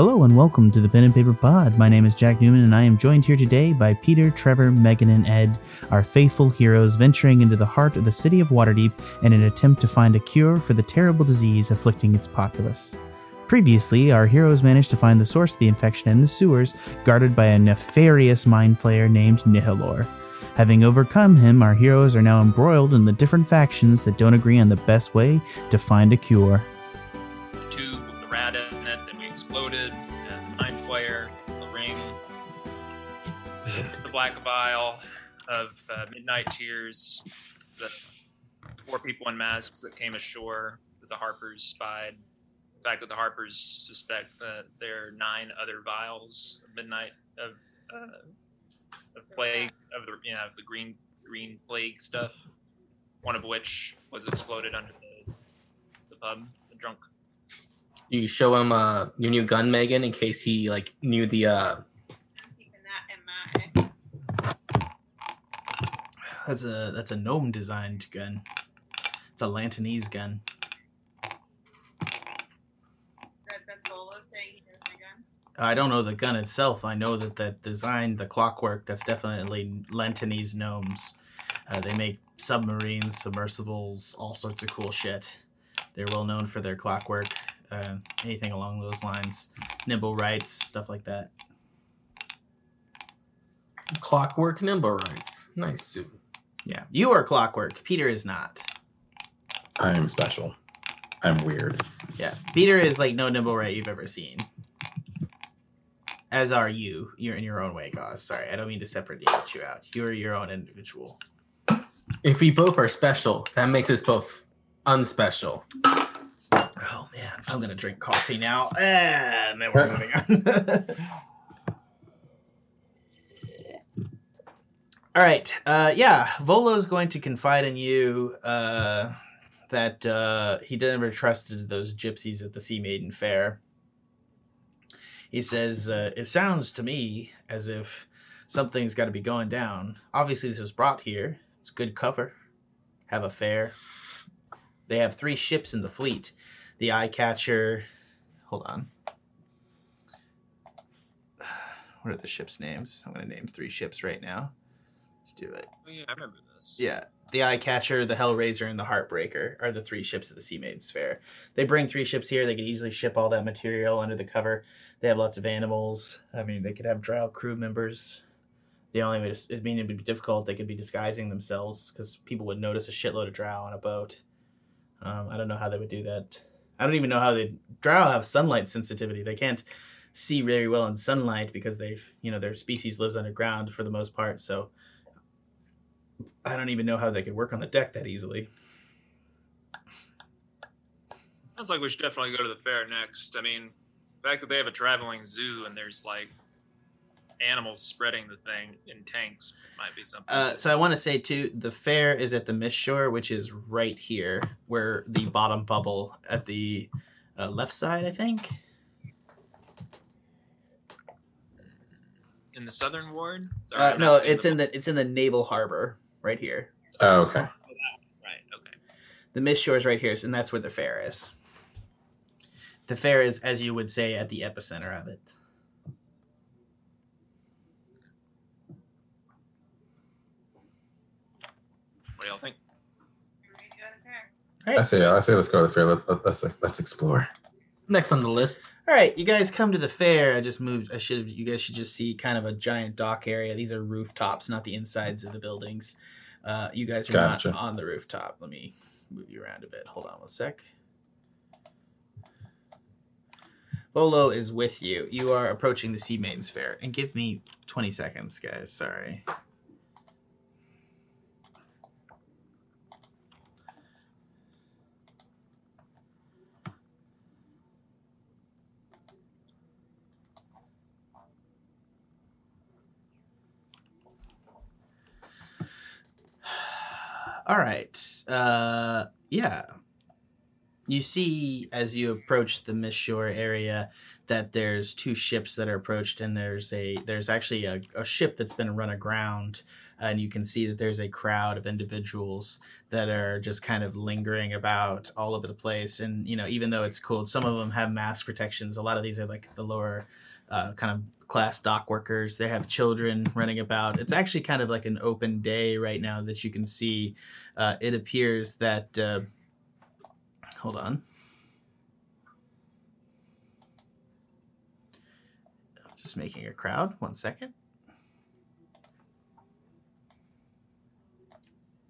Hello and welcome to the Pen and Paper Pod. My name is Jack Newman and I am joined here today by Peter, Trevor, Megan, and Ed, our faithful heroes venturing into the heart of the city of Waterdeep in an attempt to find a cure for the terrible disease afflicting its populace. Previously, our heroes managed to find the source of the infection in the sewers, guarded by a nefarious mind flayer named Nihiloor. Having overcome him, our heroes are now embroiled in the different factions that don't agree on the best way to find a cure. Uh, midnight tears, the four people in masks that came ashore that the Harpers spied. The fact that the Harpers suspect that there are nine other vials of midnight of uh, of plague of the you know the green green plague stuff. One of which was exploded under the the pub, the drunk You show him uh, your new gun, Megan, in case he like knew the. Uh, I'm keeping that in mind. That's a that's a gnome designed gun. It's a Lantanese gun. That, that's Volo saying he knows my gun. I don't know the gun itself. I know that that design, the clockwork, that's definitely Lantanese gnomes. Uh, they make submarines, submersibles, all sorts of cool shit. They're well known for their clockwork, uh, anything along those lines, nimblewrights, stuff like that. clockwork nimblewrights. Nice suit. Yeah, you are clockwork. Peter is not. I am special. I'm weird. Yeah, Peter is like no nimblewright you've ever seen. As are you. You're in your own way, Gauze. Sorry, I don't mean to separate you out. You are your own individual. If we both are special, that makes us both unspecial. Oh man, I'm gonna drink coffee now. Ah, and then we're moving on. All right. Uh, yeah, Volo's going to confide in you uh, that uh, he never trusted those gypsies at the Sea Maiden Fair. He says, uh, It sounds to me as if something's got to be going down. Obviously, this was brought here. It's good cover. Have a fair. They have three ships in the fleet the Eye Catcher. Hold on. What are the ships' names? I'm going to name three ships right now. Let's do it. Oh, yeah, I remember this. Yeah. The Eye Catcher, the Hellraiser, and the Heartbreaker are the three ships of the Sea Maiden's Fair. They bring three ships here. They could easily ship all that material under the cover. They have lots of animals. I mean, they could have drow crew members. The only way to, I mean, it would be difficult. They could be disguising themselves because people would notice a shitload of drow on a boat. Um, I don't know how they would do that. I don't even know how they drow have sunlight sensitivity. They can't see very well in sunlight because they've, you know, their species lives underground for the most part. So I don't even know how they could work on the deck that easily. Sounds like we should definitely go to the fair next. I mean, the fact that they have a traveling zoo and there's like animals spreading the thing in tanks might be something. Uh, so I want to say too, the fair is at the Mist Shore, which is right here, where the bottom bubble at the uh, left side, I think. in the southern ward? Uh, no, it's in the it's in the naval harbor right here. Oh, okay. Oh, right. Okay. The Mist Shore is right here, and that's where the fair is. The fair is, as you would say, at the epicenter of it. What do y'all think? You're ready to go to the fair. All I say, I say, let's go to the fair. Let, let, let's let's explore. Next on the list. All right, you guys come to the fair. I just moved. I should have. You guys should just see kind of a giant dock area. These are rooftops, not the insides of the buildings. Uh, you guys are Gotcha. not on the rooftop. Let me move you around a bit. Hold on one sec. Volo is with you. You are approaching the Sea Maiden's Fair. And give me 20 seconds, guys. Sorry. All right. Uh, yeah. You see as you approach the Mist Shore area that there's two ships that are approached, and there's a there's actually a, a ship that's been run aground and you can see that there's a crowd of individuals that are just kind of lingering about all over the place. And you know, even though it's cold, some of them have mask protections. A lot of these are like the lower uh, kind of class dock workers. They have children running about. It's actually kind of like an open day right now that you can see. Uh, it appears that. Uh, hold on. Just making a crowd. One second.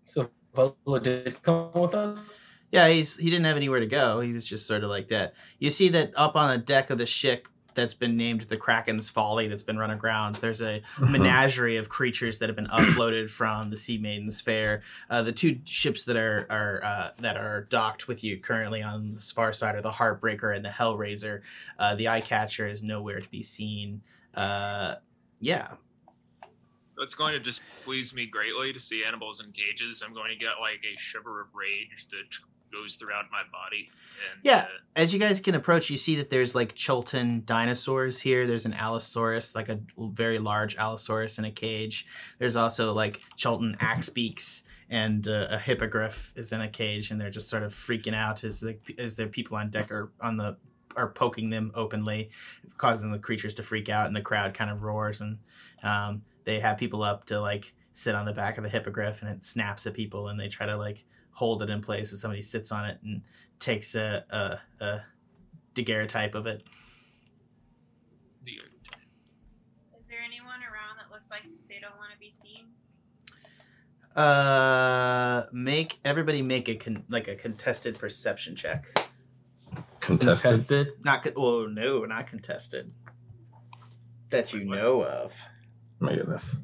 So Volo did come with us. Yeah, he's he didn't have anywhere to go. He was just sort of like that. You see that up on the deck of the ship that's been named the Kraken's Folly that's been run aground. There's a menagerie of creatures that have been uploaded from the Sea Maiden's Fair. Uh, the two ships that are are uh, that are docked with you currently on the far side are the Heartbreaker and the Hellraiser. Uh, the Eye Catcher is nowhere to be seen. Uh, yeah, It's going to displease me greatly to see animals in cages. I'm going to get like a shiver of rage that goes throughout my body. And, Yeah. uh, as you guys can approach, you see that there's like Chultan dinosaurs here. There's an Allosaurus, like a very large Allosaurus in a cage. There's also like Chultan axebeaks and uh, a hippogriff is in a cage, and they're just sort of freaking out as the as the people on deck are on the are poking them openly, causing the creatures to freak out, and the crowd kind of roars. And um, they have people up to like sit on the back of the hippogriff, and it snaps at people, and they try to like hold it in place as somebody sits on it and takes a a, a daguerreotype of it. the- there anyone around that looks like they don't want to be seen? Uh, make everybody make a con- like a contested perception check. Contested. Contested. Not con- oh no, not contested. That you Wait, know of. My goodness.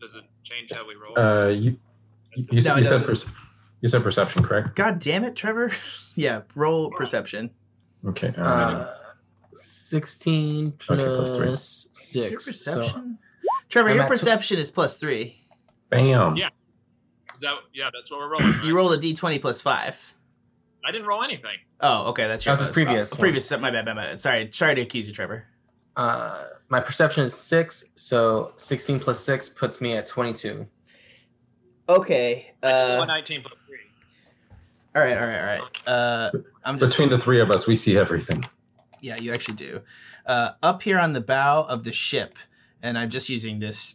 Does it change how we roll? Uh, you That's you, said- No, you said doesn't. Perce- you said perception, correct? God damn it, Trevor. yeah, roll perception. Okay. Uh, Uh, Sixteen Okay, plus plus three. Is six. your so- perception? Trevor, I'm your at tw- perception is plus three. bam. Yeah. Is that, yeah, that's what we're rolling. Right? You rolled a d20 plus five. I didn't roll anything. Oh, okay, that's your That was his previous oh, one. previous. My bad, my bad. Sorry, sorry to accuse you, Trevor. Uh, my perception is six, so sixteen plus six puts me at twenty-two. Okay. Uh, 119 plus 3. All right, all right, all right. Uh, I'm just Between the three of us, we see everything. Yeah, you actually do. Uh, up here on the bow of the ship, and I'm just using this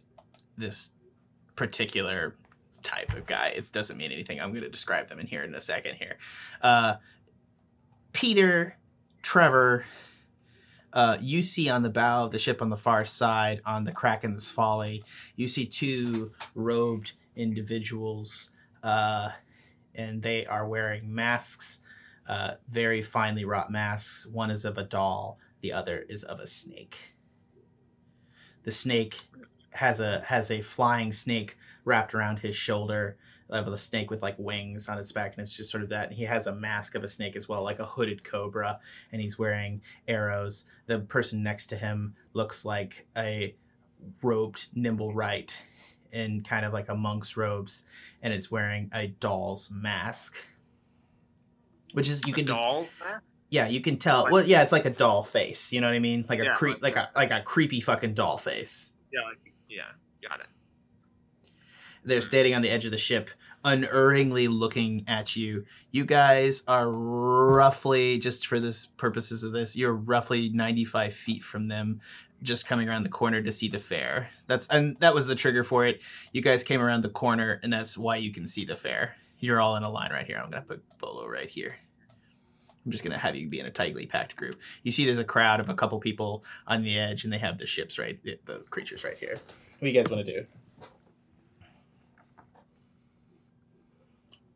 this particular type of guy. It doesn't mean anything. I'm going to describe them in here in a second. Here, uh, Peter, Trevor. Uh, you see on the bow of the ship on the far side, on the Kraken's Folly, you see two robed individuals, uh, and they are wearing masks uh, very finely wrought masks. One is of a doll, the other is of a snake. The snake has a has a flying snake wrapped around his shoulder, of a snake with like wings on its back, and it's just sort of that. And he has a mask of a snake as well, like a hooded cobra, and he's wearing arrows. The person next to him looks like a robed nimblewright in kind of like a monk's robes, and it's wearing a doll's mask. Which is you A can doll mask? yeah, you can tell. Oh, like- Well, yeah, it's like a doll face. You know what I mean? Like a Yeah, creep, like like- a like a creepy fucking doll face. Yeah, like, yeah, got it. They're standing on the edge of the ship, unerringly looking at you. You guys are roughly, just for this purposes of this, you're roughly ninety-five feet from them, just coming around the corner to see the fair. That's and that was the trigger for it. You guys came around the corner, and that's why you can see the fair. You're all in a line right here. I'm gonna put Volo right here. I'm just gonna have you be in a tightly packed group. You see, there's a crowd of a couple people on the edge, and they have the ships right, the creatures right here. What do you guys want to do? I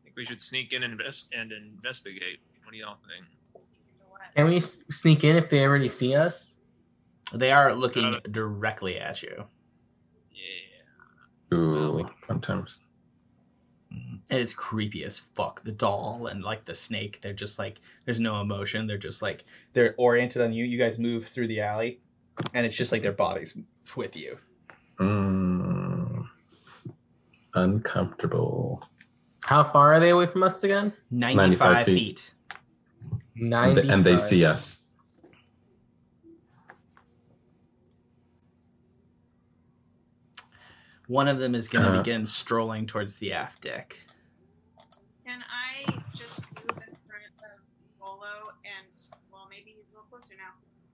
think we should sneak in and invest and investigate. What do y'all think? Can we sneak in if they already see us? They are looking Uh, directly at you. Yeah. Ooh, fun times. And it's creepy as fuck. The doll and like the snake, they're just like there's no emotion. They're just like they're oriented on you. You guys move through the alley, and it's just like their bodies with you. Mm, uncomfortable. How far are they away from us again? 95, 95 feet. feet. And Ninety. they, and they see us. One of them is going to Uh. begin strolling towards the aft deck. Can I just move in front of Volo and well maybe he's a little closer now.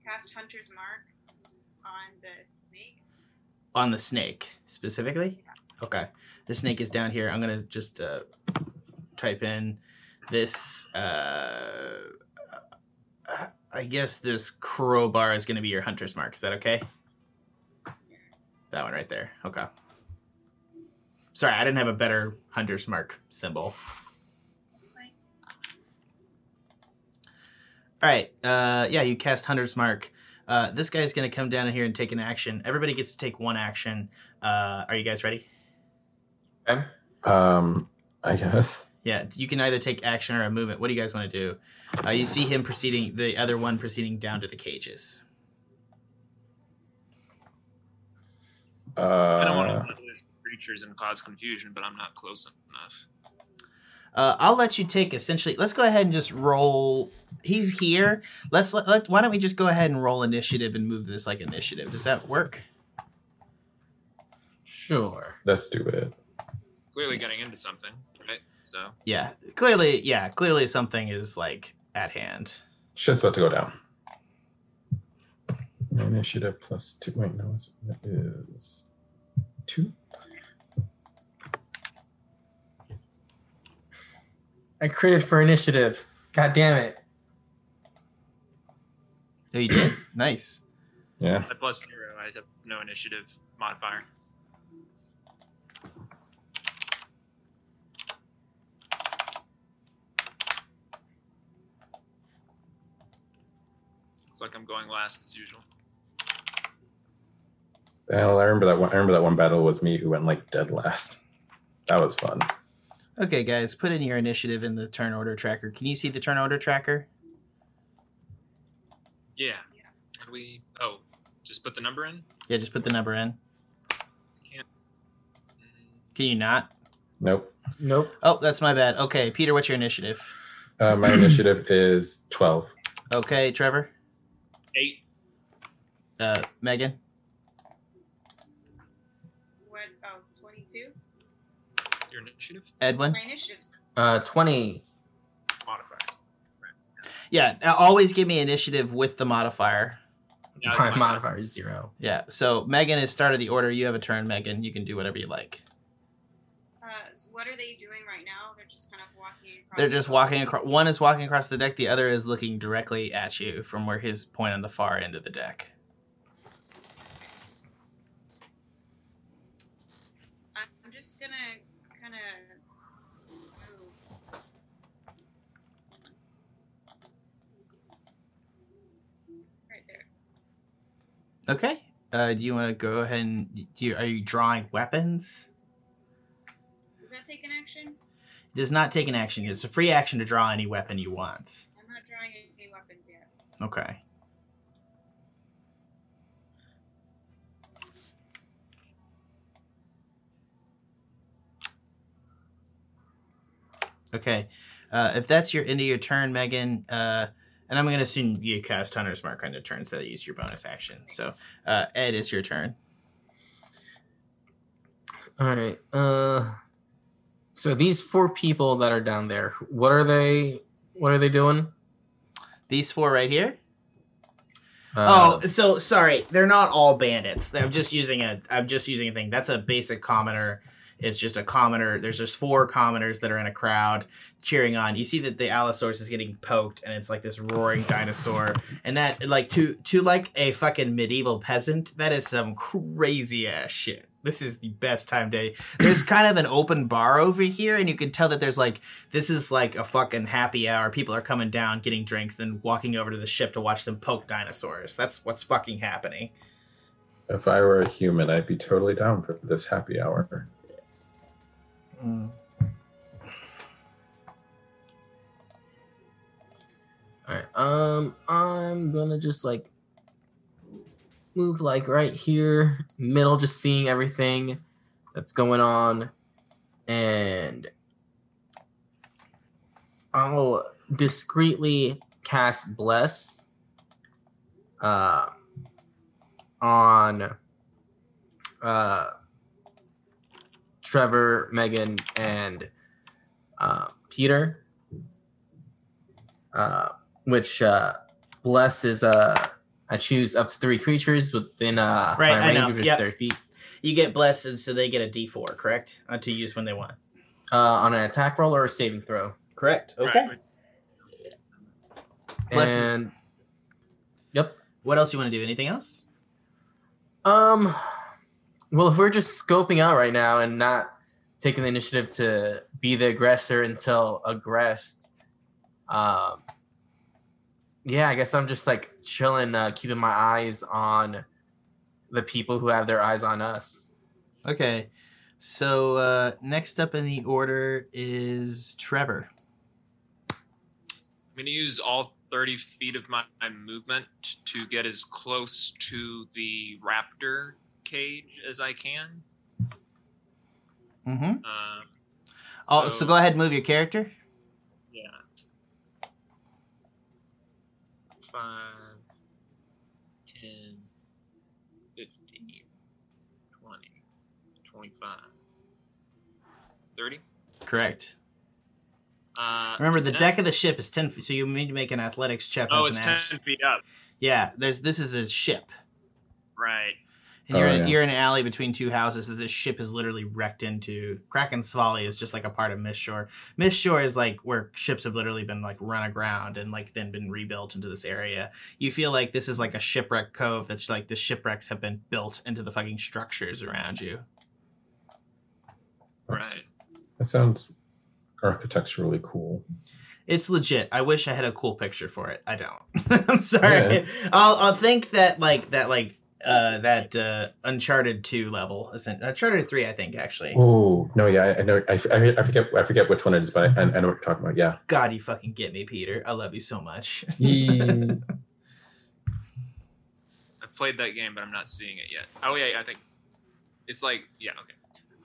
Cast Hunter's Mark on the snake. On the snake, specifically? Okay. The snake is down here. I'm going to just uh, type in this. Uh, I guess this crowbar is going to be your hunter's mark. Is that okay? Yeah. That one right there. Okay. Sorry, I didn't have a better hunter's mark symbol. All right. Uh, yeah, you cast Hunter's Mark. Uh, this guy's going to come down here and take an action. Everybody gets to take one action. Uh, are you guys ready? Okay. Um, I guess. Yeah, you can either take action or a movement. What do you guys want to do? Uh, you see him proceeding, the other one proceeding down to the cages. Uh, I don't want to lose creatures and cause confusion, but I'm not close enough. Uh, I'll let you take essentially. Let's go ahead and just roll. He's here. Let's let, let. Why don't we just go ahead and roll initiative and move this like initiative? Does that work? Sure. Let's do it. Clearly getting into something, right? So Yeah, clearly. Yeah, clearly something is like at hand. Shit's about to go down. Initiative plus two. Wait, no, it's, it is two. I created for initiative. God damn it. Oh, you did. nice. Yeah. at plus zero, I have no initiative modifier. Looks like I'm going last as usual. Well, I remember that one. I remember that one battle was me who went like dead last. That was fun. Okay, guys, put in your initiative in the turn order tracker. Can you see the turn order tracker? Yeah. And we oh, just put the number in. Yeah, just put the number in. Mm, Can you not? Nope. Nope. Oh, that's my bad. Okay, Peter, what's your initiative? Uh, my initiative is twelve. Okay, Trevor, Eight. uh, Megan, What oh 22? Your initiative Edwin. My initiative's Uh, 20. modifier. Yeah, uh, always give me initiative with the modifier. Yeah, that's My my- modifier is zero. Yeah, so Megan is start of the order. You have a turn, Megan. You can do whatever you like. uh so what are they doing right now? They're just kind of walking across They're the just boat. walking across. One is walking across the deck. The other is looking directly at you from where his point on the far end of the deck. I'm I'm just gonna kind of move. Right there. Okay. Uh, do you want to go ahead and do you, are you drawing weapons? Does that take an action? It does not take an action. It's a free action to draw any weapon you want. I'm not drawing any weapons yet. Okay. Okay. Uh, if that's your end of your turn, Megan, uh, and I'm going to assume you cast Hunter's Mark on your turn, so that you use your bonus action. So, uh, Ed, it's your turn. All right. Uh, so these four people that are down there, what are they? What are they doing? These four right here. Uh, oh, so sorry, they're not all bandits. I'm just using a. I'm just using a thing. That's a basic commoner. It's just a commoner. There's just four commoners that are in a crowd cheering on. You see that the Allosaurus is getting poked, and it's like this roaring dinosaur, and that like to to like a fucking medieval peasant. That is some crazy ass shit. This is the best time day. There's kind of an open bar over here, and you can tell that there's like this is like a fucking happy hour. People are coming down, getting drinks, then walking over to the ship to watch them poke dinosaurs. That's what's fucking happening. If I were a human, I'd be totally down for this happy hour. All right. Um, I'm gonna just like move like right here, middle, just seeing everything that's going on, and I'll discreetly cast bless uh on uh Trevor, Megan, and uh, Peter. Uh, which uh, bless is uh, I choose up to three creatures within uh, Right, my I range know, of just yep. 30 feet. You get blessed, and so they get a D4, correct? Uh, to use when they want. Uh, on an attack roll or a saving throw. Correct. Okay. Right. Bless is- And yep. What else you want to do? Anything else? Um, well, if we're just scoping out right now and not taking the initiative to be the aggressor until aggressed, um, yeah, I guess I'm just like chilling, uh, keeping my eyes on the people who have their eyes on us. Okay. So uh, next up in the order is Trevor. I'm going to use all 30 feet of my, my movement to get as close to the raptor cage as I can. Mm-hmm. Um, Oh, so So- go ahead and move your character. yeah. Five, 10, 15, 20, 25, 30. Correct. Uh, Remember, the deck of the ship is ten feet, so you need to make an athletics check. Oh, it's an 10 action. feet up. Yeah, there's this is a ship, Right. And you're Oh, in, yeah. you're in an alley between two houses that this ship is literally wrecked into. Kraken's Folly is just like a part of Mist Shore. Mist Shore is like where ships have literally been like run aground and like then been rebuilt into this area. You feel like this is like a shipwreck cove that's like the shipwrecks have been built into the fucking structures around you. That's- Right. That sounds architecturally cool. It's legit. I wish I had a cool picture for it. I don't. I'm sorry. I'll I'll think that like that like uh that uh Uncharted two level, Uncharted three? I think actually. Oh no, yeah, I, I know. I, f- I I forget. I forget which one it is, but I, I know what you're talking about. Yeah. God, you fucking get me, Peter. I love you so much. Yee. I've played that game, but I'm not seeing it yet. Oh yeah, I think it's like yeah, okay.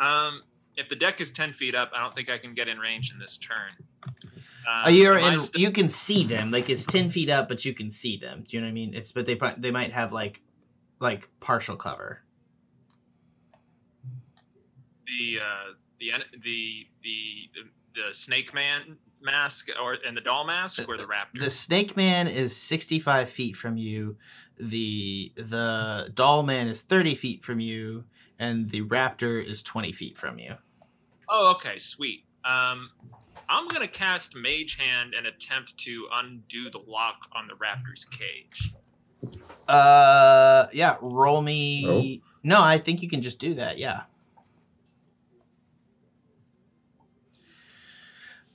Um, if the deck is 10 feet up, I don't think I can get in range in this turn. Uh, Uh, you're in. st- you can see them. Like it's ten feet up, but you can see them. Do you know what I mean? It's but they they might have like like partial cover. the uh, the the the the snake man mask or and the doll mask or the raptor. The Snake Man is sixty five feet from you. The the Doll Man is thirty feet from you, and the Raptor is twenty feet from you. Oh, okay, sweet. Um, I'm gonna cast Mage Hand and attempt to undo the lock on the raptor's cage. Uh, yeah. Roll me. No, I think you can just do that. Yeah.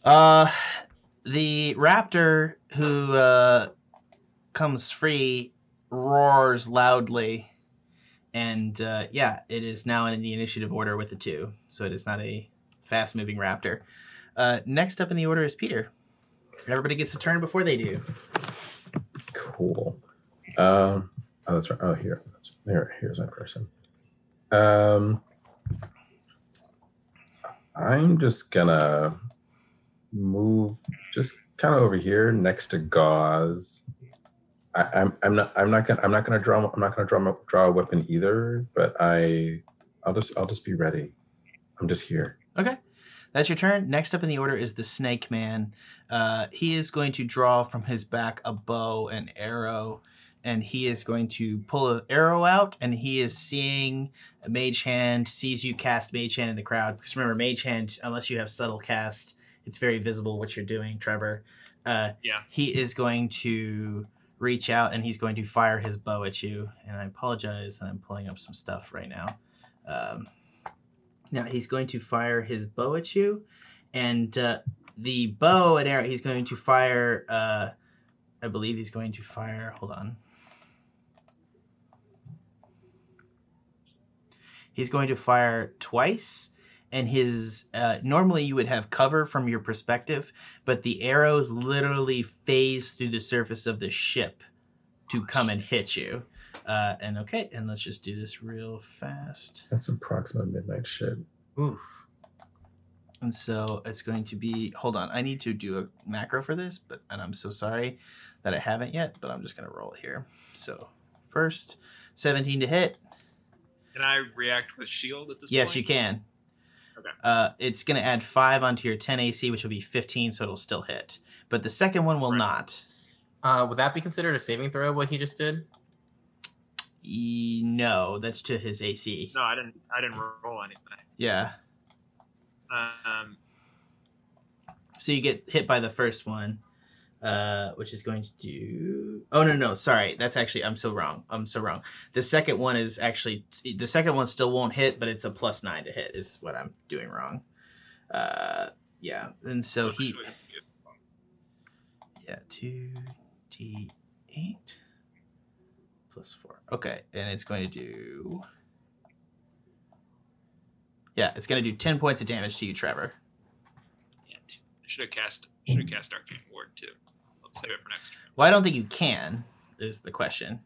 Uh, the raptor who uh comes free roars loudly, and uh, yeah, it is now in the initiative order with the two, so it is not a fast-moving raptor. Uh, next up in the order is Peter. Everybody gets a turn before they do. Cool. Um, oh, that's right. Oh, here. That's, there. Here's my person. Um, I'm just gonna move just kind of over here next to Gauze. I, I'm I'm not I'm not gonna I'm not gonna draw I'm not gonna draw draw a weapon either. But I I'll just I'll just be ready. I'm just here. Okay. That's your turn. Next up in the order is the Snake Man. Uh, he is going to draw from his back a bow and arrow, and he is going to pull an arrow out, and he is seeing a Mage Hand, sees you cast Mage Hand in the crowd. Because remember, Mage Hand, unless you have subtle cast, it's very visible what you're doing, Trevor. Uh, Yeah. He is going to reach out and he's going to fire his bow at you. And I apologize that I'm pulling up some stuff right now. Um, now he's going to fire his bow at you, and uh, the bow and arrow he's going to fire. Uh, I believe he's going to fire. Hold on. He's going to fire twice, and his uh, normally you would have cover from your perspective, but the arrows literally phase through the surface of the ship to come and hit you. Uh, and okay, and let's just do this real fast. That's some Proxima Midnight shit. Oof. And so it's going to be. Hold on, I need to do a macro for this, but and I'm so sorry that I haven't yet. But I'm just gonna roll it here. So first, 17 to hit. Can I react with shield at this Yes, point? Yes, you can. Okay. Uh, it's going to add five onto your 10 AC, which will be 15, so it'll still hit. But the second one will Right. not. Uh, would that be considered a saving throw? What he just did? E- no, that's to his AC. No, I didn't. I didn't roll anything. Yeah. Um, So you get hit by the first one, uh, which is going to do. Oh no, no, sorry. That's actually I'm so wrong. I'm so wrong. The second one is actually the second one still won't hit, but it's a plus nine to hit. Is what I'm doing wrong. Uh, yeah, and so he. Yeah, two d eight plus four. Okay, and it's going to do. Yeah, it's going to do ten points of damage to you, Trevor. Yeah, should have cast. Should have cast Arcane Ward too. Let's save it for next turn. Well, I don't think you can. Is the question.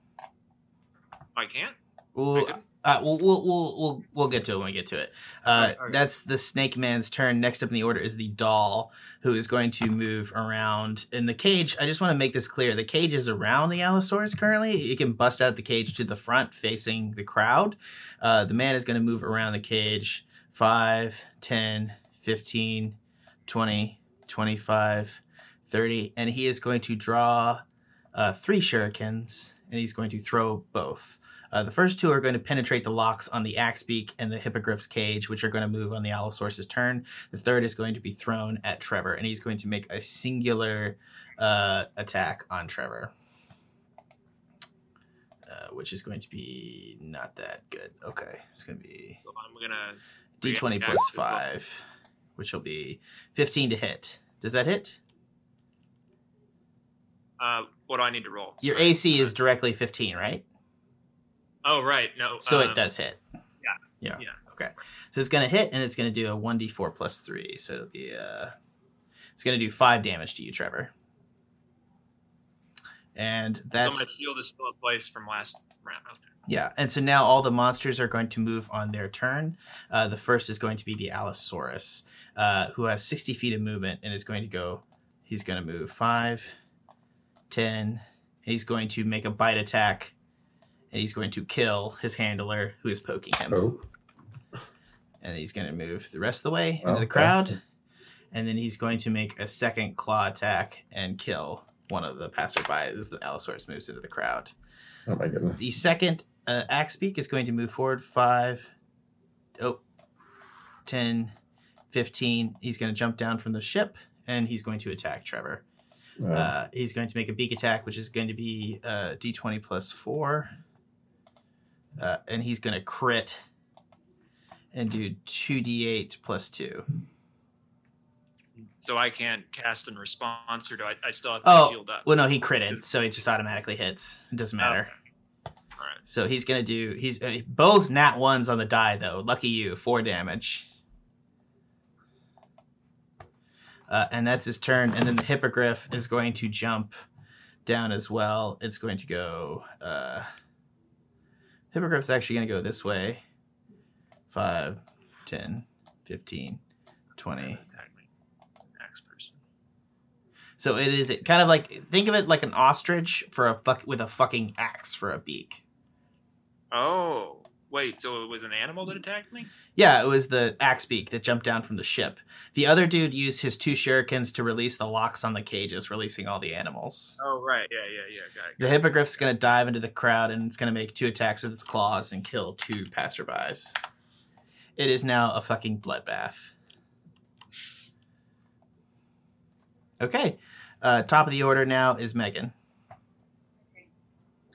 I can't. We'll, couldn't? uh, we'll, we'll, we'll, we'll, we'll get to it when we get to it. Uh, okay. That's the Snake Man's turn. Next up in the order is the doll, who is going to move around in the cage. I just want to make this clear: the cage is around the Allosaurus currently. It can bust out the cage to the front, facing the crowd. Uh, the man is going to move around the cage 5, 10, 15, 20, 25, 30, and he is going to draw uh, three shurikens, and he's going to throw both. Uh, the first two are going to penetrate the locks on the axe beak and the hippogriff's cage, which are going to move on the Allosaurus's turn. The third is going to be thrown at Trevor, and he's going to make a singular uh, attack on Trevor, uh, which is going to be not that good. Okay, it's going to be I'm gonna. d20 React plus as well. five, which will be 15 to hit. Does that hit? Uh, what do I need to roll? Your Sorry. AC is directly 15, right? Oh right, no. So um, it does hit. yeah, Yeah. yeah. Okay. So it's going to hit, and it's going to do a 1d4 plus 3. So it'll be, uh, it's going to do 5 damage to you, Trevor. And So that's. my shield is still in place from last round. Okay. Yeah, and so now all the monsters are going to move on their turn. Uh, the first is going to be the Allosaurus, uh, who has 60 feet of movement and is going to go. He's going to move 5, 10, and he's going to make a bite attack, and he's going to kill his handler who is poking him. Oh, And he's going to move the rest of the way into the crowd, and then he's going to make a second claw attack and kill one of the passerbys as the Allosaurus moves into the crowd. oh my goodness. The second uh, axe beak is going to move forward 5, oh, 10, 15. He's going to jump down from the ship and he's going to attack Trevor. Uh, Uh, he's going to make a beak attack, which is going to be uh, d20 plus 4. Uh, and he's going to crit and do 2d8 plus 2. So I can't cast in response, or do I? I still have to Oh, shield up. Well, no, he critted, so it just automatically hits. It doesn't matter. Okay. All right. So he's gonna do. He's uh, both nat ones on the die though. Lucky you, four damage. Uh, and that's his turn. And then the hippogriff is going to jump down as well. It's going to go. Uh, hippogriff's actually going to go this way. 5, 10, 15, 20. Attack me. Axe person. So it is kind of like think of it like an ostrich for a fuck with a fucking axe for a beak. Oh, wait. So it was an animal that attacked me? Yeah, it was the axe beak that jumped down from the ship. The other dude used his two shurikens to release the locks on the cages, releasing all the animals. Oh, right. Yeah, yeah, yeah. Got it. The hippogriff's going to dive into the crowd and it's going to make two attacks with its claws and kill two passerbys. It is now a fucking bloodbath. Okay. Uh, top of the order now is Megan.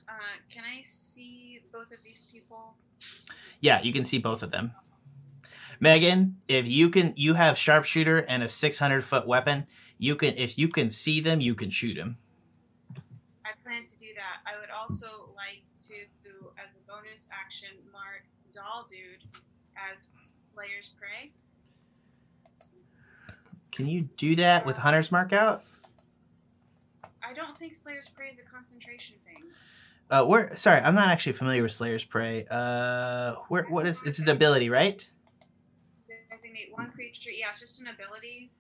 Uh, can I see both of these people? Yeah, you can see both of them. Megan, if you can, you have sharpshooter and a 600 foot weapon. You can, if you can see them, you can shoot them. I plan to do that. I would also like to, as a bonus action, mark Doll Dude as Slayer's Prey. Can you do that with Hunter's Mark out? I don't think Slayer's Prey is a concentration. Uh, where? Sorry, I'm not actually familiar with Slayer's Prey. Uh, where? What is? It's an ability, right? Designate one creature. Yeah, it's just an ability.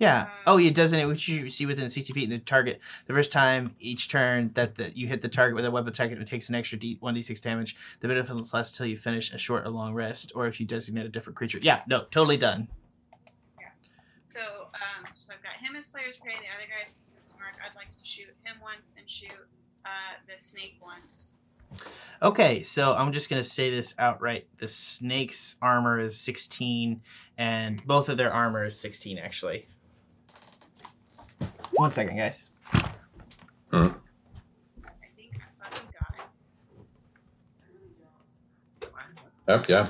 Yeah. Um, Oh, it doesn't? Which you see within 60 feet in the target. The first time each turn that the, you hit the target with a weapon attack, it takes an extra D, 1d6 damage. The benefit lasts until you finish a short or long rest, or if you designate a different creature. Yeah, no, totally done. Yeah. So, um, so I've got him as Slayer's Prey. The other guy's Mark. I'd like to shoot him once and shoot uh, the snake once. Okay, so I'm just gonna say this outright. The snake's armor is 16, and both of their armor is 16 actually. One second, guys. I think I fucking got it. Yep, yeah.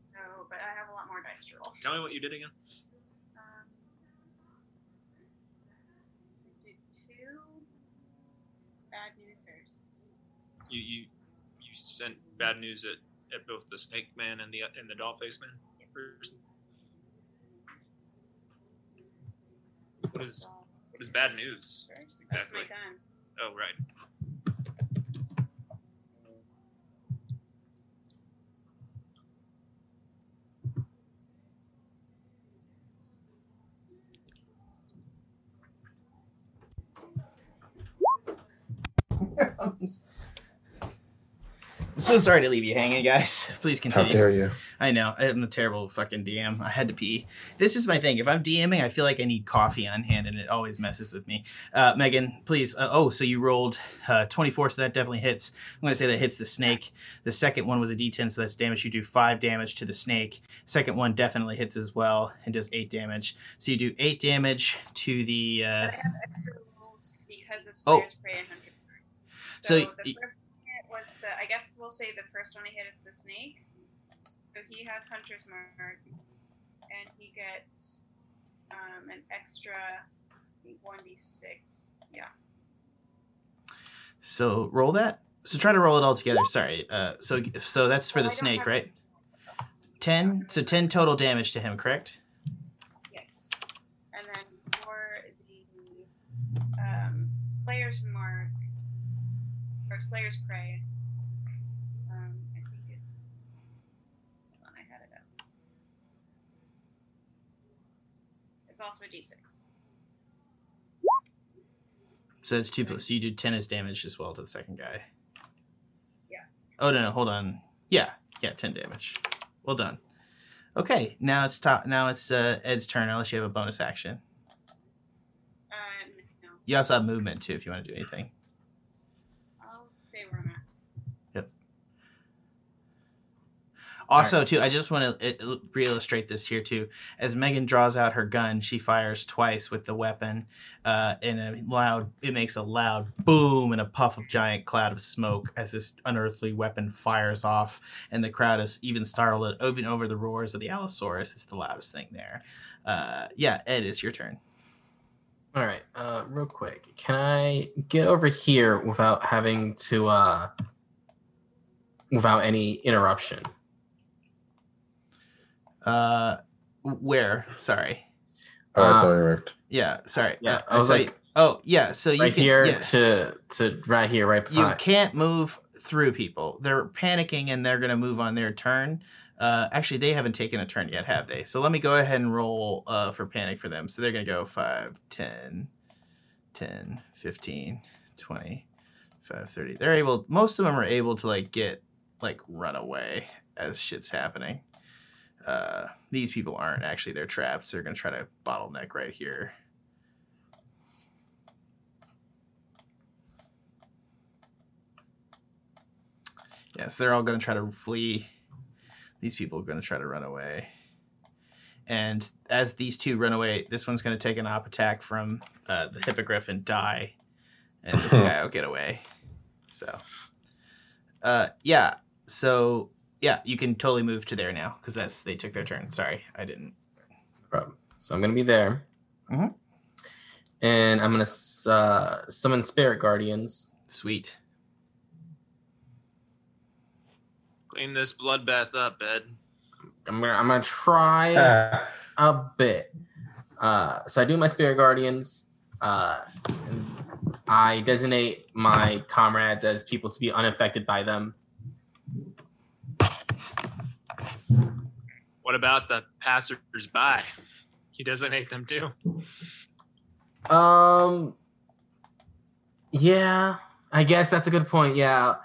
So, but I have a lot more dice to roll. Tell me what you did again. Um, did two bad news bears. You you you sent bad news at, at both the Snake Man and the and the Doll Face Man. What is what is bad news? Exactly. Oh right. I'm so sorry to leave you hanging, guys. Please continue. How dare you? I know I'm a terrible fucking DM. I had to pee. This is my thing. If I'm DMing, I feel like I need coffee on hand, and it always messes with me. Uh, Megan, please. Uh, oh, so you rolled uh, 24, so that definitely hits. I'm gonna say that hits the snake. The second one was a D10, so that's damage. You do five damage to the snake. Second one definitely hits as well and does eight damage. So you do eight damage to the. Uh, I have extra rolls because of Oh. Prey and Hunter. So So, the first hit was the. I guess we'll say the first one I hit is the snake. So he has Hunter's Mark, and he gets um, an extra, one d six. Yeah. so roll that. So try to roll it all together. Sorry. Uh, so so that's for Well, the I snake, right? Ten. So ten total damage to him, correct? Yes. And then for the um, Slayer's Mark Slayer's Prey, um, I think it's. Hold on, I had it up. It's also a d6. So it's two plus. So you do ten as damage as well to the second guy. Yeah. Oh no no hold on. Yeah yeah ten damage. Well done. Okay now it's top. Now it's uh, Ed's turn. Unless you have a bonus action. Uh, no, You also have movement too if you want to do anything. I'll stay where I'm at. Also, too, I just want to re-illustrate this here too. As Megan draws out her gun, she fires twice with the weapon, uh, and a loud. It makes a loud boom and a puff of giant cloud of smoke as this unearthly weapon fires off, and the crowd is even startled, even over the roars of the Allosaurus. It's the loudest thing there. Uh, yeah, Ed, it's your turn. All right, uh, real quick, can I get over here without having to, uh, without any interruption? Uh, where? Sorry. Oh, I Uh, saw you. Yeah, sorry. Yeah, Uh, I was sorry. like- oh yeah. So you right can, here yeah. to to right here, right you behind. can't move through people. They're panicking and they're going to move on their turn. Uh, actually, they haven't taken a turn yet, have they? So let me go ahead and roll uh, for panic for them. So they're going to go 5, 10, 10, 15, 20, 5, 30. They're able, most of them are able to like get, like run away as shit's happening. Uh, these people aren't actually, they're trapped. So they're going to try to bottleneck right here. Yes, they're all going to try to flee. These people are going to try to run away. And as these two run away, this one's going to take an op attack from uh, the hippogriff and die. And this guy will get away. So, uh, yeah. So, yeah, you can totally move to there now because that's they took their turn. Sorry, I didn't. problem. So I'm gonna be there, Mhm. and I'm gonna uh, summon spirit guardians. Sweet. Clean this bloodbath up, Ed. I'm gonna I'm gonna try Ah, a bit. Uh, so I do my spirit guardians. Uh, I designate my comrades as people to be unaffected by them. What about the passersby? He doesn't hate them too. Um. Yeah, I guess that's a good point. Yeah,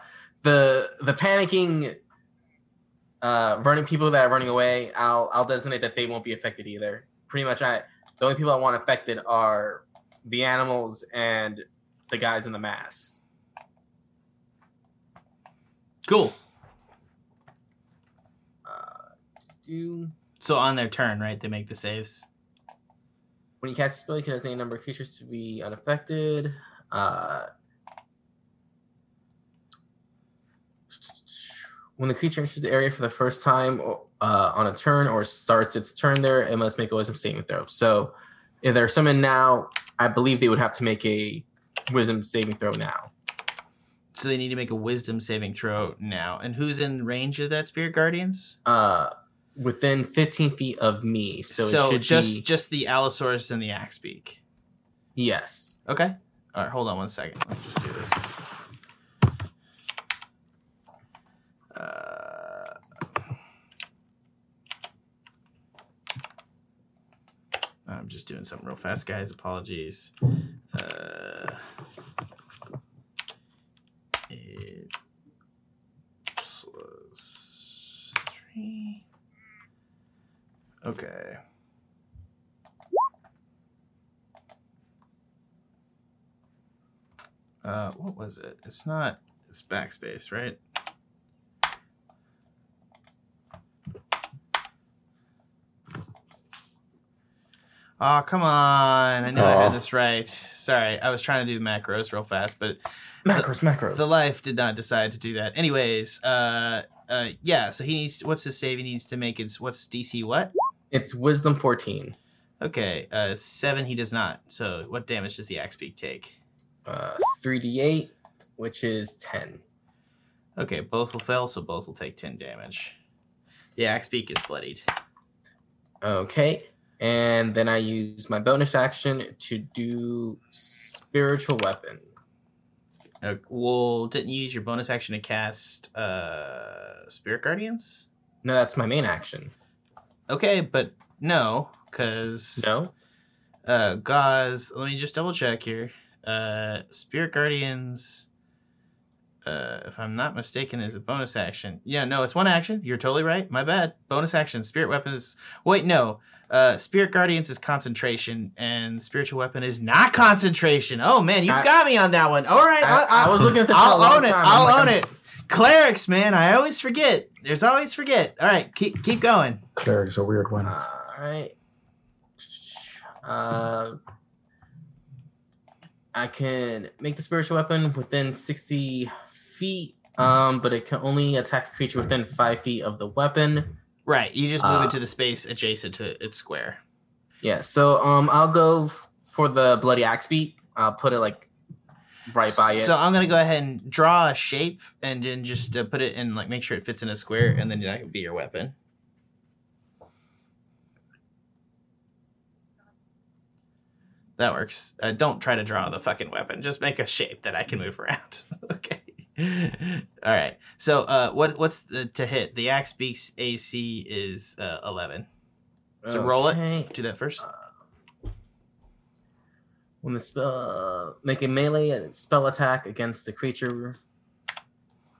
the the panicking, uh, running people that are running away. I'll I'll designate that they won't be affected either. Pretty much, I the only people I want affected are the animals and the guys in the mass. Cool. Uh, do So on their turn, right, they make the saves. when you cast a spell, you can designate a number of creatures to be unaffected. Uh, when the creature enters the area for the first time uh, on a turn or starts its turn there, it must make a wisdom saving throw. So if they're summoned now, I believe they would have to make a wisdom saving throw now. So they need to make a wisdom saving throw now. And who's in range of that spirit guardians? Uh, within 15 feet of me. So, So, it should just be just the Allosaurus and the axe beak. yes. Okay. All right. Hold on one second. Let me just do this. Uh, I'm just doing something real fast, guys. Apologies. Uh, eight plus three. Okay. What was it? It's not. It's backspace, right? Oh, come on. I knew I had this right. Sorry, I was trying to do macros real fast, but Macros, macros. the life did not decide to do that. Anyways, uh, uh, yeah. So he needs. What's his save? He needs to make it's What's DC? What? It's wisdom 14. Okay, uh, seven. He does not. So what damage does the axe beak take? Uh, 3d8, which is 10. Okay, both will fail, so both will take ten damage. The axe beak is bloodied. Okay. And then I use my bonus action to do spiritual weapon. Uh, well, didn't you use your bonus action to cast uh, Spirit Guardians? No, that's my main action. Okay, but no, because No? uh, Gauze. Let me just double check here. Uh, Spirit Guardians. Uh, if I'm not mistaken, is a bonus action. Yeah, no, it's one action. You're totally right. My bad. Bonus action. Spirit weapon is. Wait, no. Uh, Spirit Guardians is concentration, and spiritual weapon is not concentration. Oh man, you I- got me on that one. All right, I, I was looking at this I'll for a long own it. time. I'm I'll like, own I'm- it. Clerics, man, I always forget. There's always forget. All right, keep keep going. Clerics are weird ones. All right. Uh, I can make the spiritual weapon within 60 feet, um, but it can only attack a creature within five feet of the weapon. Right, you just move Uh, it to the space adjacent to its square. Yeah, so um, I'll go f- for the bloody axe beak. I'll put it like right by it. So I'm gonna go ahead and draw a shape and then just uh, put it in, like, make sure it fits in a square, and then that would be your weapon. That works. Uh, don't try to draw the fucking weapon. Just make a shape that I can move around. okay. All right. So, uh, what what's the, to hit? The axe beak's AC is uh, 11. So roll it. Do that first. When the spell make a melee spell attack against the creature.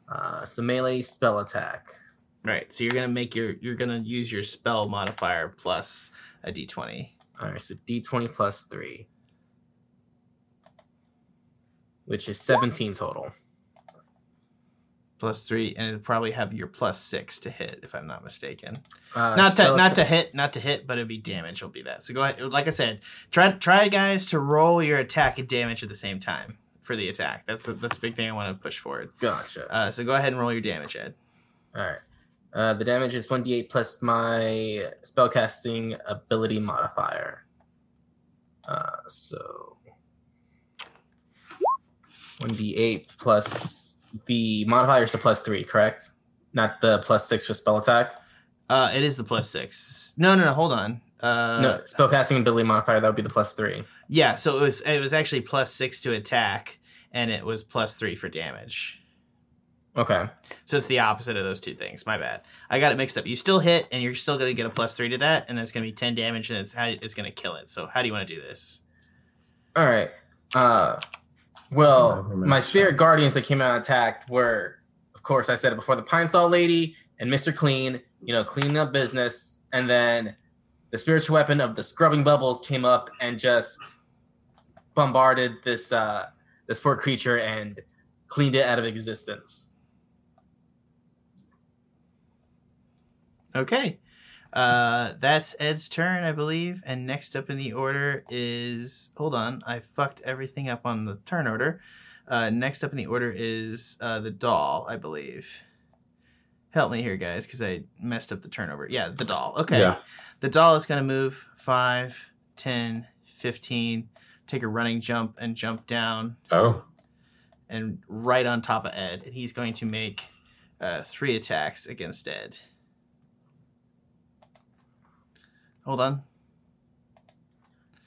Uh, so melee spell attack. Right. So you're gonna make your you're gonna use your spell modifier plus a d20. All right, so d20 plus three, which is 17 total. Plus three, and it'll probably have your plus six to hit, if I'm not mistaken. Uh, not to not to hit, not to hit, but it'll be damage. Will be that. So go ahead. Like I said, try try guys to roll your attack and damage at the same time for the attack. That's the that's a big thing I want to push forward. Gotcha. Uh, so go ahead and roll your damage, Ed. All right. Uh, the damage is 1d8 plus my spellcasting ability modifier. Uh, so 1d8 plus the modifier is the plus three, correct? Not the plus six for spell attack. Uh, it is the plus six. No, no, no. Hold on. Uh, no, spellcasting ability modifier that would be the plus three. yeah. So it was it was actually plus six to attack, and it was plus three for damage. Okay. So it's the opposite of those two things. My bad. I got it mixed up. You still hit, and you're still going to get a plus three to that, and it's going to be ten damage, and it's how it's going to kill it. So how do you want to do this? All right. Uh, well, my spirit guardians that came out and attacked were, of course, I said it before, the Pine-Sol Lady and Mister Clean. You know, cleaning up business, and then the spiritual weapon of the scrubbing bubbles came up and just bombarded this uh, this poor creature and cleaned it out of existence. Okay. Uh, that's Ed's turn, I believe. And next up in the order is. Hold on, I fucked everything up on the turn order. Uh, next up in the order is uh, the doll, I believe. Help me here, guys, because I messed up the turnover. Yeah, the doll. Okay. Yeah. The doll is going to move 5, 10, 15, take a running jump and jump down Oh, and right on top of Ed. And he's going to make uh, three attacks against Ed. Hold on.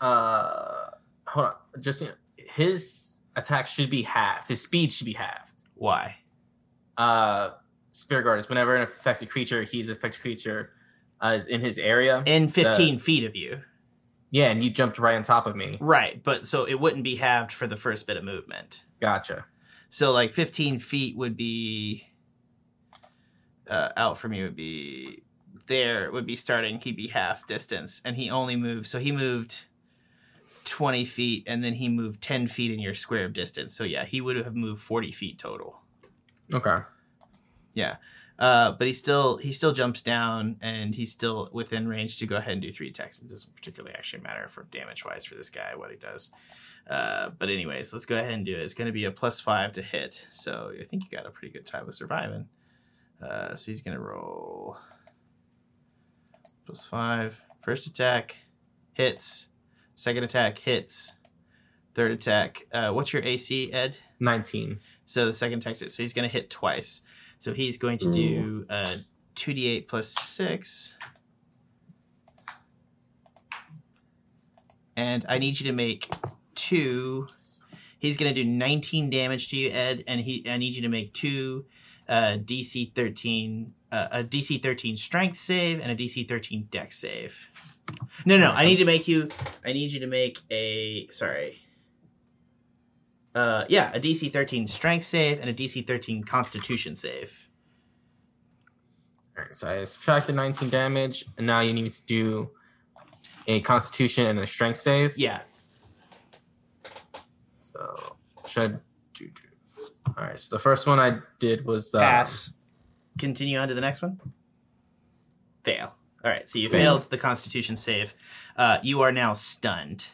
Uh, hold on, just you know, his attack should be halved. His speed should be halved. Why? uh spirit guard is whenever an affected creature he's an affected creature uh, is in his area In 15 feet of you. yeah and you jumped right on top of me Right, but so it wouldn't be halved for the first bit of movement. gotcha So like 15 feet would be uh, out from you would be there would be starting he'd be half distance and he only moved so he moved 20 feet and then he moved 10 feet in your square of distance. So yeah he would have moved 40 feet total. Okay. Yeah, uh, but he still he still jumps down and he's still within range to go ahead and do three attacks. It doesn't particularly actually matter for damage wise for this guy what he does. Uh, but anyways let's go ahead and do it. It's going to be a plus five to hit so i think you got a pretty good time of surviving. Uh, so he's going to roll plus five first attack hits second attack hits third attack uh, what's your ac ed 19 so the second attack, so he's going to hit twice. So he's going to do uh, 2d8 plus 6. And I need you to make two. He's going to do 19 damage to you, Ed, and he. I need you to make two uh, DC 13, uh, a DC 13 Strength save and a DC 13 Dex save. No, no, I need to make you. I need you to make a. Sorry. Uh, yeah, a DC 13 Strength save and a DC 13 Constitution save. all right so i subtracted 19 damage and now you need to do a constitution and a strength save Yeah, so should I do, do all right so the first one i did was uh, pass. Continue on to the next one. Fail. All right, so you failed the Constitution save. Uh, you are now stunned.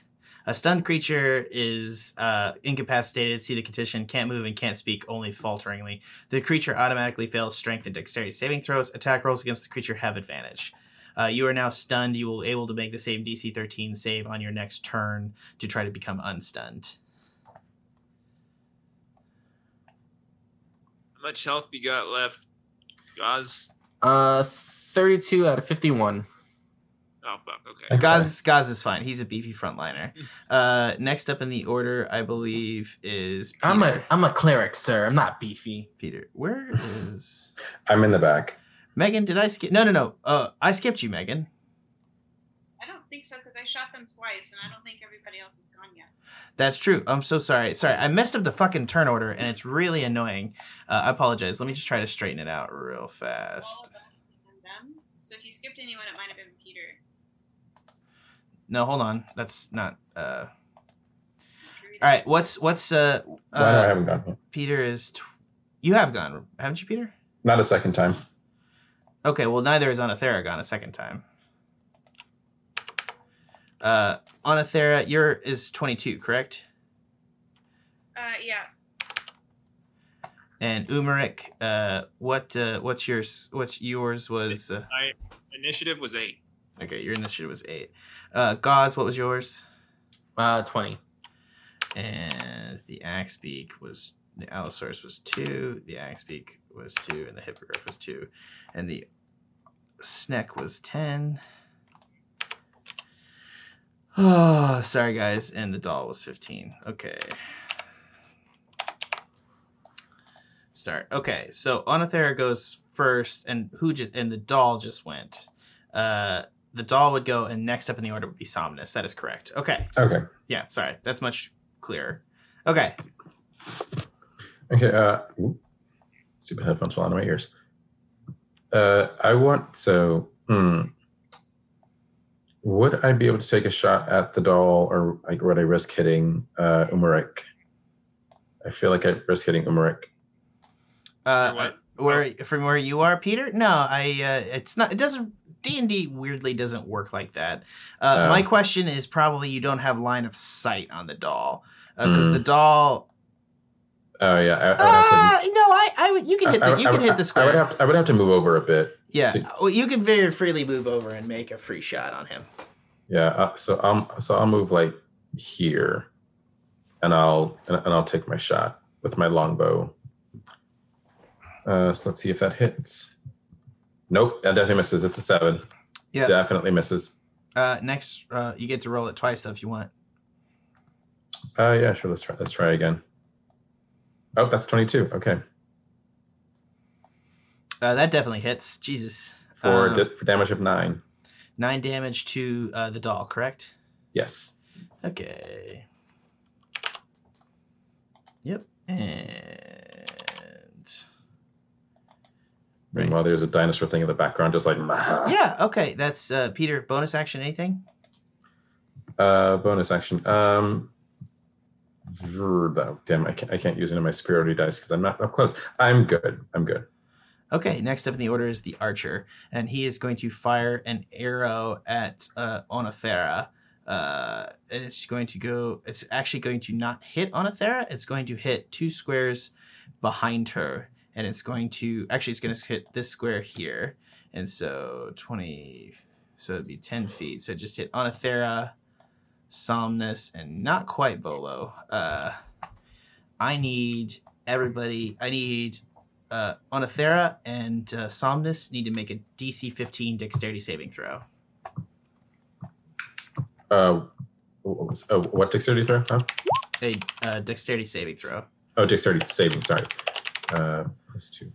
A stunned creature is uh, incapacitated. See the condition. Can't move and can't speak. Only falteringly. The creature automatically fails Strength and Dexterity saving throws. Attack rolls against the creature have advantage. Uh, you are now stunned. You will be able to make the same DC 13 save on your next turn to try to become unstunned. Much health you got left, guys? uh 32 out of 51 Oh fuck. Okay. Okay. Gauze Gauze is fine. He's a beefy frontliner. Uh, next up in the order, I believe, is Peter. i'm a i'm a cleric sir i'm not beefy Peter. Where is I'm in the back. Megan? Did I skip? No, no, no. Uh, I skipped you, Megan. I don't think so because I shot them twice, and I don't think everybody else is gone yet. That's true. I'm so sorry. Sorry, I messed up the fucking turn order, and it's really annoying. Uh, I apologize. Let me just try to straighten it out real All fast. of us and them. So if you skipped anyone, it might have been Peter. No, hold on. That's not. Uh, all right. What's what's uh, Why no, I uh haven't gone. Peter is. Tw- you have gone, haven't you, Peter? Not a second time. Okay, well, neither is Oenothera a second time. Uh, Oenothera, your is 22, correct? Uh, yeah. And Umeric, uh, what uh, what's yours? What's yours was? Uh, My initiative was eight. okay, your initiative was eight. Uh, Gauze, what was yours? uh 20 And the Axebeak was the Allosaurus was two. The Axebeak was two, and the Hippogriff was two, and the Sneck was ten. Oh, sorry guys, and the doll was fifteen. Okay. start. Okay, so Oenothera goes first, and who just and the doll just went. Uh, the doll would go, and next up in the order would be Somnus. That is correct. Okay, Okay. yeah, sorry, that's much clearer. Okay, Okay. Uh, ooh, stupid headphones fall out of my ears. Uh, I want so. Hmm, would I be able to take a shot at the doll, or like, would I risk hitting uh, Umeric? I feel like I risk hitting Umeric. uh, where from where you are, Peter? No, I. Uh, it's not. It doesn't. D and D weirdly doesn't work like that. Uh, Oh. My question is probably you don't have line of sight on the doll because Mm. the doll. Oh yeah, I, I have to. Uh, no, I, I would. You can hit. The, you can hit the square. I would have to, I would have to move over a bit. Yeah, to- well, you can very freely move over and make a free shot on him. Yeah, uh, so I'm so I'll move like here, and I'll and, and I'll take my shot with my longbow. Uh, so let's see if that hits. Nope, that definitely misses. It's a seven. Yeah. definitely misses. Uh, next, uh, you get to roll it twice though if you want. Uh, yeah, sure. Let's try. Let's try again. Oh, that's twenty-two. Okay, Uh, that definitely hits. Jesus. for Um, for damage of nine. nine damage to uh, the doll. Correct. Yes. Okay. Yep. And Right. There's a dinosaur thing in the background, just like yeah. Okay. That's uh, Peter. Bonus action. Anything? Uh, bonus action. Um, oh, damn, I can't, I can't use any of my superiority dice because I'm not up close. I'm good. I'm good. Okay, next up in the order is the archer, and he is going to fire an arrow at uh, Oenothera. Uh, and it's going to go. It's actually going to not hit Oenothera. It's going to hit two squares behind her, and it's going to actually it's going to hit this square here, and so twenty. So it'd be ten feet. So just hit Oenothera, Somnus, and not quite Volo. Uh, I need everybody. I need uh, Oenothera and uh, Somnus need to make a DC 15 Dexterity saving throw. Uh, what oh, what dexterity throw? Huh? A uh, Dexterity saving throw. Oh, dexterity saving. Sorry. Uh, plus two.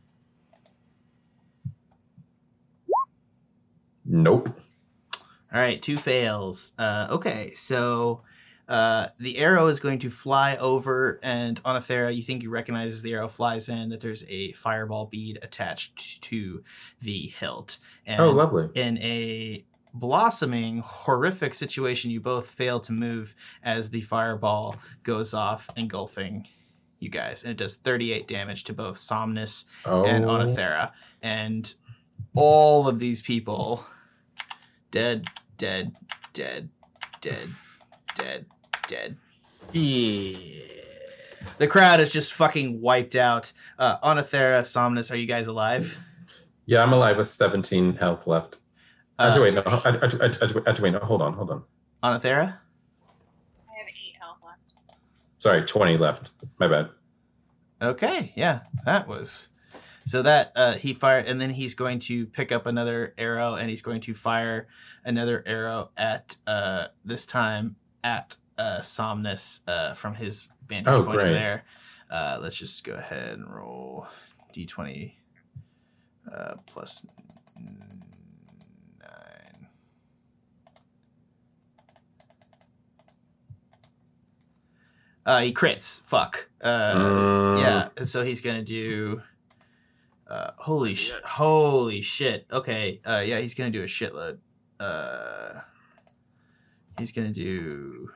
Nope. All right, two fails. Uh, okay, so uh, the arrow is going to fly over, and Oenothera, you think you recognize as the arrow flies in that there's a fireball bead attached to the hilt. And Oh, lovely. in a blossoming, horrific situation, you both fail to move as the fireball goes off, engulfing you guys. And it does 38 damage to both Somnus Oh, and Oenothera. And all of these people dead, dead, dead, dead, dead, dead. Yeah. The crowd is just fucking wiped out. Uh, Oenothera, Somnus, are you guys alive? yeah, I'm alive with 17 health left. Uh, Actually, wait, no. I, I, I, I, actually, wait, no. Hold on, hold on. Oenothera? I have eight health left. Sorry, 20 left. My bad. Okay, yeah, that was. So that uh, he fired, and then he's going to pick up another arrow, and he's going to fire another arrow at uh, this time at uh, Somnus uh, from his vantage Oh, point great. there. Uh, let's just go ahead and roll d20 uh, plus nine. Uh, he crits. Fuck. Uh, Mm, yeah, so he's gonna do. Uh, holy shit! Holy shit! Okay, uh, yeah, he's gonna do a shitload. Uh, he's gonna do.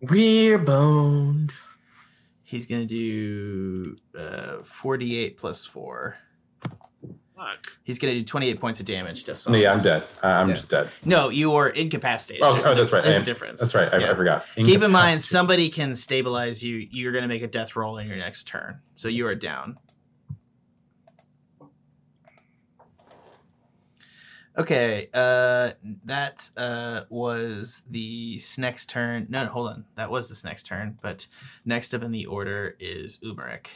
We're boned. He's gonna do uh, forty-eight plus four. Fuck. He's gonna do twenty-eight points of damage. Just No, yeah, I'm dead. I- I'm Yeah. just dead. No, you are incapacitated. Oh, oh, that's right. I There's a difference. That's right. I, Yeah. I forgot. Keep in mind, somebody can stabilize you. You're going to make a death roll in your next turn, so you are down. Okay, uh, that uh, was the Sneck's turn. No, no, hold on. That was the Sneck's turn, but next up in the order is Umeric.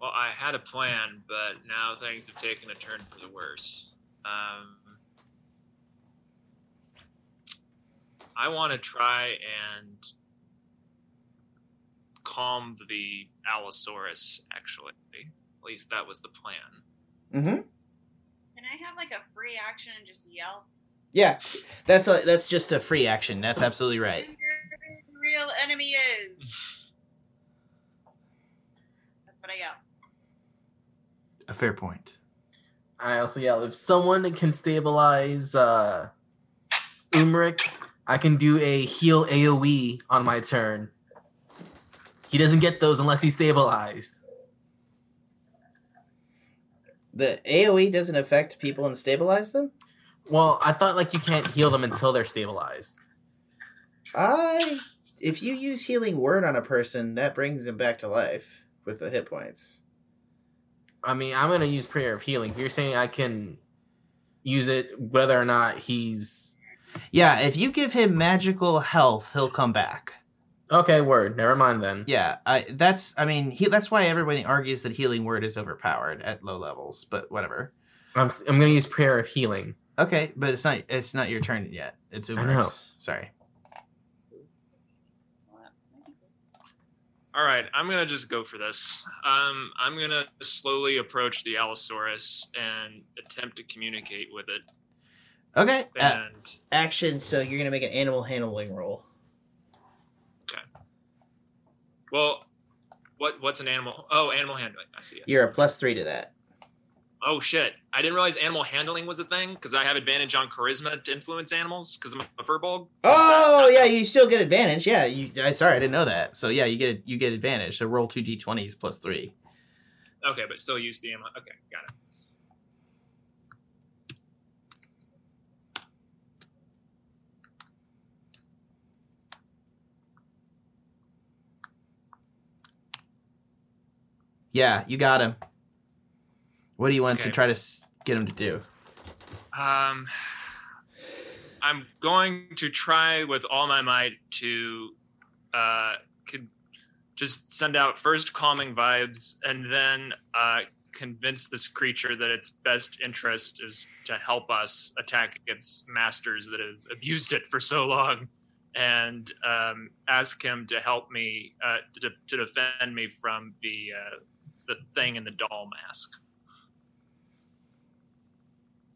Well, I had a plan, but now things have taken a turn for the worse. Um, I want to try and calm the Allosaurus. Actually, at least that was the plan. Can I have like a free action and just yell? Yeah, that's a that's just a free action. That's absolutely right. Who your real enemy is. That's what I yell. A fair point. I also yell if someone can stabilize uh Umeric, I can do a heal AoE on my turn. He doesn't get those unless he's stabilized. The AOE doesn't affect people and stabilize them. Well, I thought like you can't heal them until they're stabilized. I if you use healing word on a person, that brings them back to life with the hit points. I mean, I'm gonna use prayer of healing. If you're saying I can use it whether or not he's Yeah, if you give him magical health, he'll come back. Okay, word. Never mind then. Yeah, I that's I mean he that's why everybody argues that healing word is overpowered at low levels, but whatever. I'm s- I'm gonna use prayer of healing. Okay, but it's not it's not your turn yet. It's I know. Umar's. Sorry. Well, that might be cool. All right, I'm gonna just go for this. Um, I'm gonna slowly approach the Allosaurus and attempt to communicate with it. Okay. Uh, And action. So you're gonna make an animal handling roll. Well, what what's an animal? Oh, animal handling. I see it. You're a plus three to that. Oh shit! I didn't realize animal handling was a thing because I have advantage on charisma to influence animals because I'm a Firbolg. Oh yeah, you still get advantage. Yeah, you. I sorry, I didn't know that. So yeah, you get you get advantage. So roll two d20s plus three. Okay, but still use the animal. Okay, got it. Yeah, you got him. What do you want to try to get him to do? Um, I'm going to try with all my might to uh, could just send out first calming vibes and then uh, convince this creature that its best interest is to help us attack its masters that have abused it for so long and um, ask him to help me uh, to, to defend me from the uh, the thing in the doll mask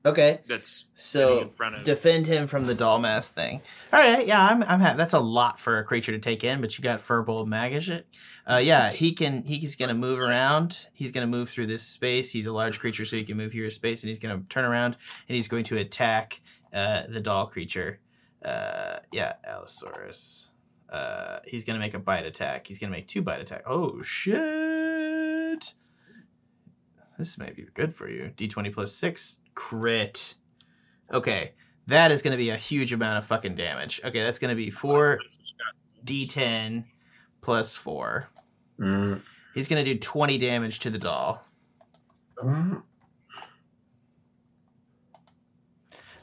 Okay, that's so in front of defend him from the doll mask thing. All right, yeah, I'm I'm happy. That's a lot for a creature to take in, but you got Firbolg Magish it. Uh, yeah, he can. He's gonna move around. He's gonna move through this space. He's a large creature, so he can move here space, and he's gonna turn around and he's going to attack uh, the doll creature. Uh, yeah, Allosaurus. Uh, he's gonna make a bite attack. He's gonna make two bite attack. Oh shit! This may be good for you. D20 plus six crit. Okay, that is going to be a huge amount of fucking damage. Okay, that's going to be four D10 plus four. Mm, He's going to do 20 damage to the doll. mm,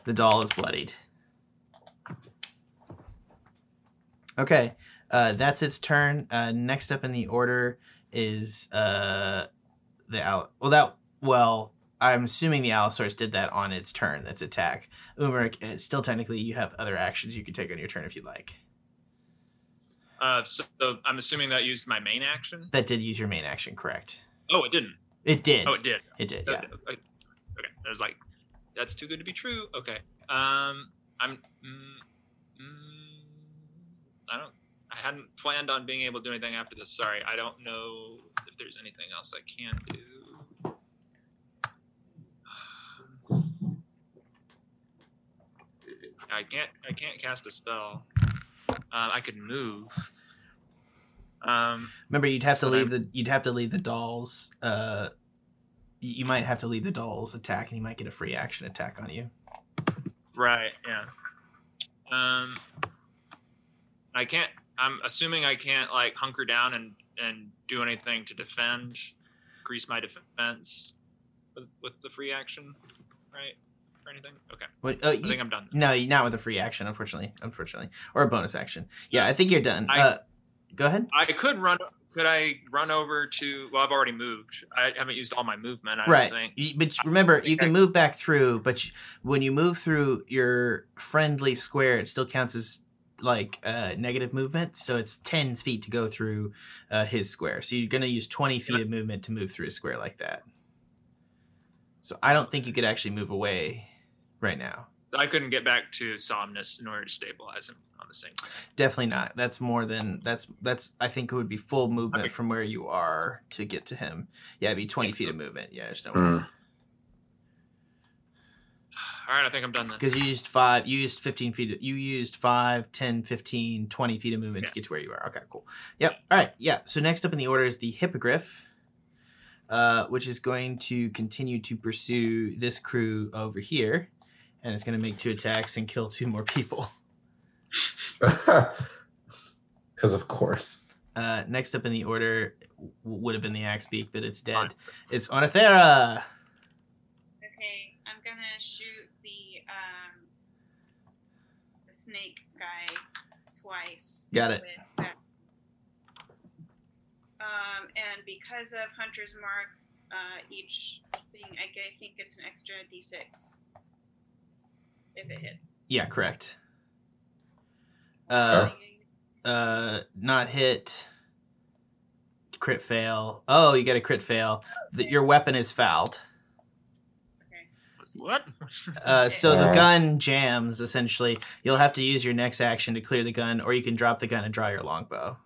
The doll is bloodied. Okay, uh, that's its turn. Uh, next up in the order is uh, the Al. Well, that well, I'm assuming the Allosaurus did that on its turn. That's attack. Umeric, uh, still technically, you have other actions you can take on your turn if you like. Uh, so, so I'm assuming that used my main action. That did use your main action, correct? Oh, it didn't. It did. Oh, it did. It did. Yeah. Okay. I was like, that's too good to be true. Okay. Um, I'm. Mm, mm, I don't. I hadn't planned on being able to do anything after this. Sorry, I don't know if there's anything else I can do. I can't. I can't cast a spell. Um, I could move. Um, Remember, you'd have to So leave then- the you'd have to leave the dolls. Uh, you might have to leave the dolls attack, and he might get a free action attack on you. Right. Yeah. Um, I can't. I'm assuming I can't like hunker down and and do anything to defend, increase my defense with, with the free action, right? Or anything? Okay. What? Uh, I you, think I'm done. no, not with a free action, unfortunately. Unfortunately, or a bonus action. Yeah, I think you're done. I- uh, go ahead. I could run. Could I run over to? Well, I've already moved. I haven't used all my movement. I right. don't think. You- but remember, you can I- move back through. But you, when you move through your friendly square, it still counts as like uh, negative movement, so it's ten feet to go through uh, his square. So you're gonna use twenty feet of movement to move through a square like that. So I don't think you could actually move away right now. I couldn't get back to Somnus in order to stabilize him on the same. Definitely not. That's more than that's that's. I think it would be full movement Okay. from where you are to get to him. Yeah, it'd be twenty feet of movement. Yeah, there's no way. Mm. All right, I think I'm done then. Because you used five, you used 15 feet, you used 5, 10, 15, 20 feet of movement to get to where you are. Okay, cool. Yep. All right. Yeah. So next up in the order is the Hippogriff, uh, which is going to continue to pursue this crew over here. And it's going to make two attacks and kill two more people. Because of course. Uh, next up in the order w- would have been the Axe Beak, but it's dead. Fine. It's Oenothera. Okay, I'm gonna shoot the um the snake guy twice. Got it. Um, and because of Hunter's Mark, uh, each thing I, I think it's an extra d6 if it hits. Yeah, correct. Uh, uh not hit crit fail oh you get a crit fail the, your weapon is fouled Okay. What? uh, so the gun jams essentially. You'll have to use your next action to clear the gun or you can drop the gun and draw your longbow.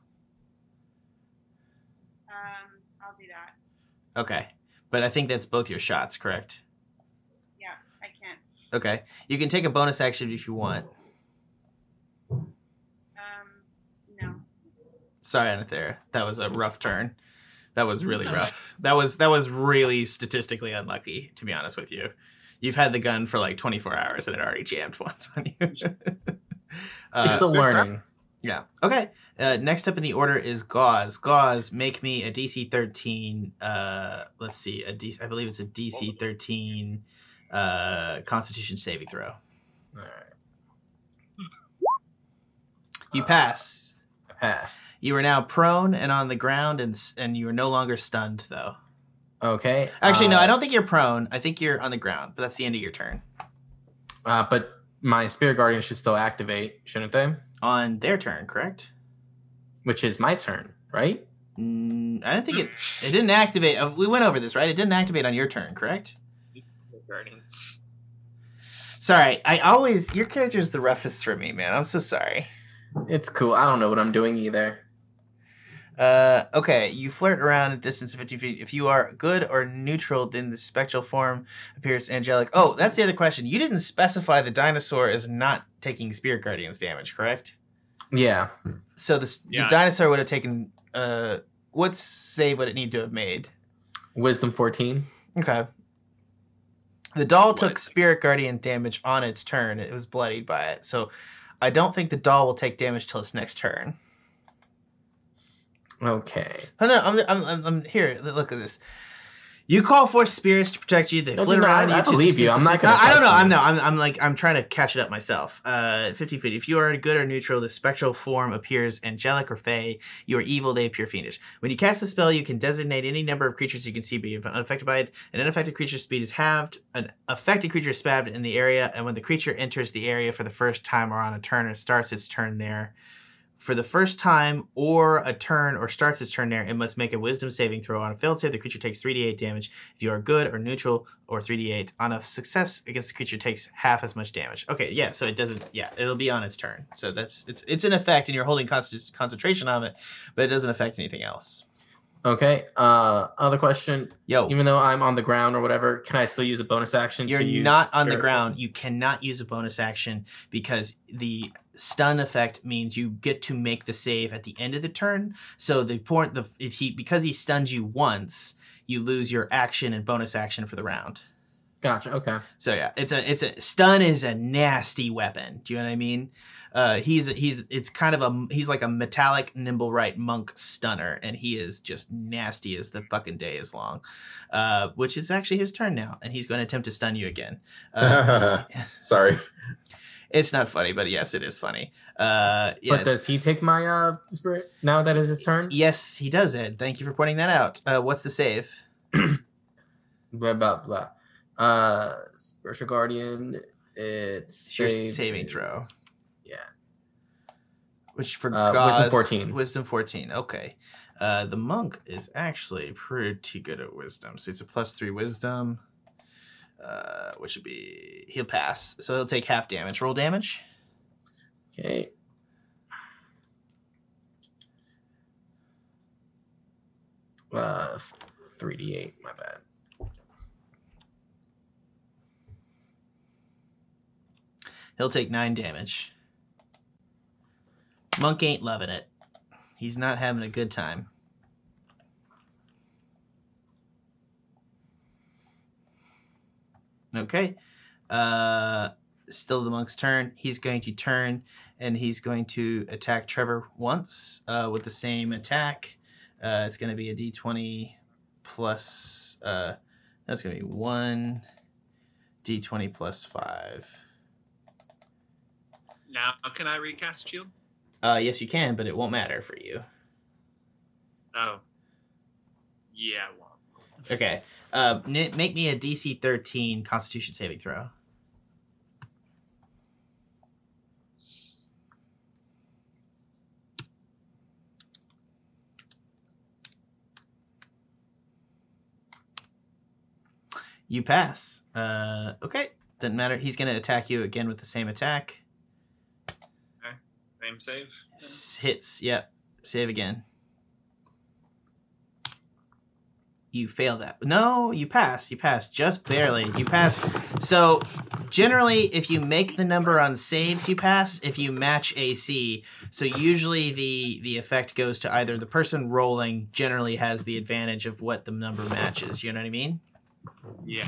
Um, I'll do that. okay. But i think that's both your shots correct? Yeah, I can't. okay. You can take a bonus action if you want. Um, no. sorry Oenothera that was a rough turn. That was really rough. That was that was really statistically unlucky to be honest with you you've had the gun for like 24 hours and it already jammed once on you You're uh, still crap. learning. yeah okay uh, next up in the order is gauze gauze make me a dc 13 uh let's see a dc i believe it's a dc 13 uh constitution saving throw All right. you Uh, pass I passed. you are now prone and on the ground and and you are no longer stunned though Okay. Actually, no, uh, I don't think you're prone. I think you're on the ground, but that's the end of your turn. Uh, but my spirit guardian should still activate, shouldn't they? On their turn, correct? Which is my turn, right? Mm, I don't think it. It didn't activate. Uh, we went over this, right? It didn't activate on your turn, correct? Guardians. Sorry, I always your character is the roughest for me, man. I'm so sorry. It's cool. I don't know what I'm doing either. Uh, okay, you flirt around a distance of 50 feet. If you are good or neutral, then the spectral form appears angelic. Oh, that's the other question. You didn't specify the dinosaur is not taking spirit guardians damage, correct? Yeah. So the, s- the dinosaur would have taken. Uh, what save would it need to have made? Wisdom 14. Okay. The doll What? took spirit guardian damage on its turn. It was bloodied by it. So I don't think the doll will take damage till its next turn. Okay. Oh, no, I'm, I'm, I'm, here. Look at this. You call for spirits to protect you. They No, flit no, around I- you. I believe you. I'm not gonna I don't know. touch I'm no. I'm, I'm like I'm trying to catch it up myself. Uh, 50 feet. If you are good or neutral, the spectral form appears angelic or fey. You are evil. They appear fiendish. When you cast a spell, you can designate any number of creatures you can see being unaffected by it. An unaffected creature's speed is halved. An affected creature is spabbed in the area, and when the creature enters the area for the first time or on a turn, it starts its turn there. For the first time or a turn or starts its turn there, it must make a wisdom saving throw. On a failed save, the creature takes 3d8 damage. If you are good or neutral, or 3d8. On a success against the creature, takes half as much damage. Okay, yeah, so it doesn't, yeah, it'll be on its turn. So that's, it's it's an effect, and you're holding const- concentration on it, but it doesn't affect anything else. Okay. Uh, other question. Yo, Even though I'm on the ground or whatever, can I still use a bonus action? you're to use not on the ground. You cannot use a bonus action because the stun effect means you get to make the save at the end of the turn. So the point, the if he because he stuns you once, you lose your action and bonus action for the round. Gotcha. Okay. So yeah, it's a it's a stun is a nasty weapon. Do you know what I mean? Uh, he's he's it's kind of a he's like a metallic nimblewright monk stunner, and he is just nasty as the fucking day is long. Uh, which is actually his turn now, and he's going to attempt to stun you again. Uh, Sorry. it's not funny, but yes, it is funny. Uh, yeah, but does he take my uh spirit now that is his turn? yes, he does it. Thank you for pointing that out. Uh, what's the save? Blah blah blah. Uh, spiritual guardian. It's Your save saving is- throw. Which for Uh, wisdom 14. Wisdom 14. Okay. Uh, the monk is actually pretty good at wisdom. So it's a plus three wisdom, uh, which would be. He'll pass. So he'll take half damage. Roll damage. Okay. Uh, three d eight. My bad. He'll take nine damage. Monk ain't loving it. He's not having a good time. Okay. Uh, still the monk's turn. He's going to turn and he's going to attack Trevor once uh, with the same attack. Uh, it's going to be a d20 plus. Uh, that's going to be one d20 plus five. Now, can I recast shield? Uh, yes, you can, but it won't matter for you. Oh. Yeah, well. Okay. Uh, n- make me a DC 13 Constitution saving throw. You pass. Uh, okay. Doesn't matter. He's going to attack you again with the same attack. Same save. S- hits. Yep. Save again. You fail that. No, you pass. You pass just barely. You pass. So generally, if you make the number on saves, you pass. If you match AC, so usually the the effect goes to either the person rolling generally has the advantage of what the number matches. You know what I mean? Yeah.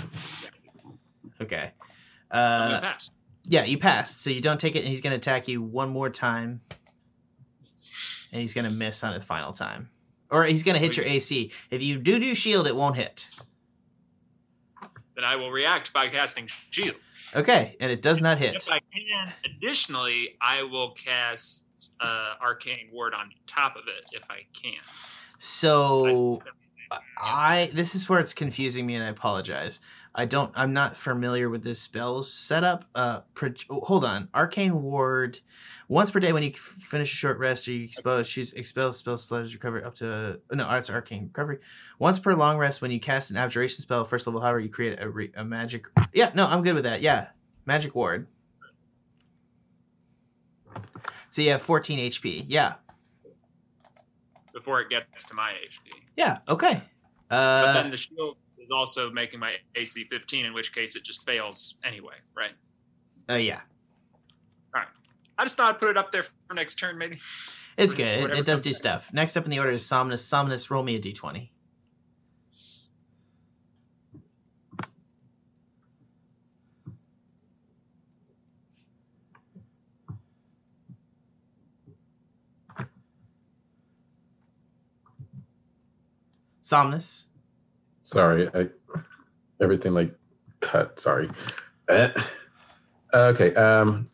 Okay. Uh, pass. Yeah, you passed. So you don't take it, and he's going to attack you one more time. and he's gonna miss on the final time, or he's gonna hit your AC. If you do do shield, it won't hit. Then I will react by casting shield. Okay, and it does not hit. If I can, additionally, I will cast uh, arcane ward on top of it if I can. So I this is where it's confusing me, and I apologize. I don't. I'm not familiar with this spell setup. Uh, pro, oh, hold on. Arcane ward. Once per day, when you finish a short rest or you expose, she's expel spell slows recovery up to. No, it's arcane recovery. Once per long rest, when you cast an abjuration spell, first level, however, you create a, re, a magic. Yeah, no, I'm good with that. Yeah, magic ward. So you have 14 HP. Yeah, before it gets to my HP. yeah, okay. But Uh, then the shield is also making my AC 15, in which case it just fails anyway, right? uh, yeah. All right. I just thought I'd put it up there for next turn, maybe. It's good. It, it does do stuff. Next up in the order is Somnus. Somnus, roll me a d20. Somnus. Sorry, I everything like cut. Sorry. Eh. okay. Um.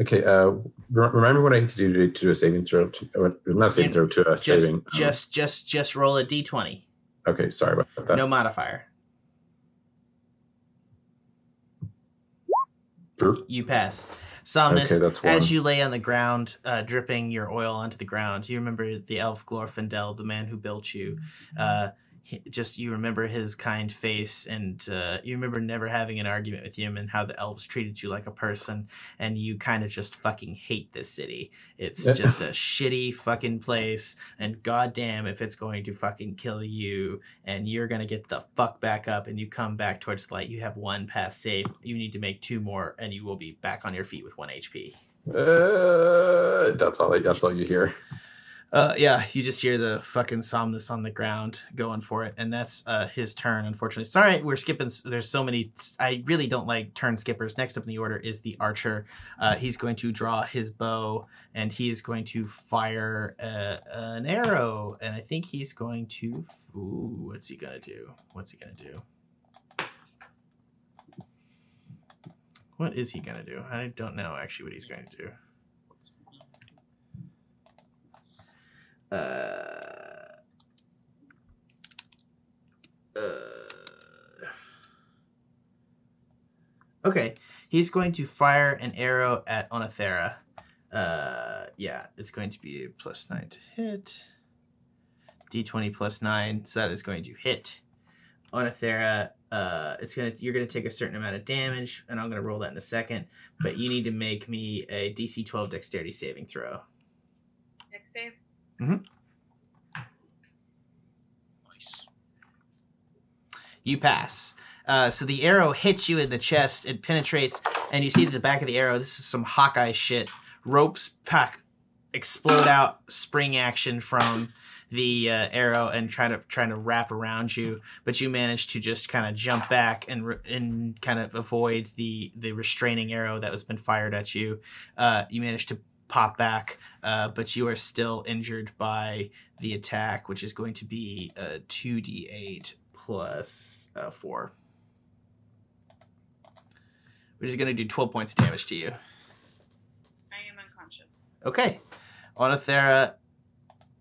Okay. Uh. re- Remember what I need to do to, to do a saving throw? To, uh, not a saving throw to a Just, saving. um, just, just, just roll a d20. Okay. Sorry about that. No modifier. You pass. Somnus, Okay, as you lay on the ground, uh, dripping your oil onto the ground, you remember the elf Glorfindel, the man who built you. Uh, he, just you remember his kind face, and uh, you remember never having an argument with him, and how the elves treated you like a person, and you kind of just fucking hate this city. It's just a shitty fucking place, and goddamn if it's going to fucking kill you, and you're gonna get the fuck back up, and you come back towards the light. You have one pass save. You need to make two more, and you will be back on your feet with one HP. Uh, that's all. That's all you hear. Uh, yeah, you just hear the fucking somnus on the ground going for it, and that's uh, his turn. Unfortunately, sorry, we're skipping. There's so many. I really don't like turn skippers. Next up in the order is the archer. Uh, he's going to draw his bow, and he is going to fire uh an arrow. And I think he's going to. Ooh, what's he gonna do? What's he gonna do? What is he gonna do? I don't know actually what he's going to do. Uh, uh, okay, he's going to fire an arrow at Oenothera. Uh, yeah, it's going to be a plus nine to hit. D20 plus nine, so that is going to hit. Oenothera, uh, it's gonna you're gonna take a certain amount of damage, and I'm gonna roll that in a second. But you need to make me a DC 12 Dexterity saving throw. Next save. Nice. You pass. Uh, so the arrow hits you in the chest. It penetrates, and you see the back of the arrow. This is some Hawkeye shit. Ropes pack explode out, spring action from the uh, arrow, and try to trying to wrap around you. But you manage to just kind of jump back and re- and kind of avoid the the restraining arrow that has been fired at you. Uh, you manage to pop back, uh, but you are still injured by the attack, which is going to be a two d eight plus uh, four, which is going to do 12 points of damage to you. I am unconscious. Okay. Oenothera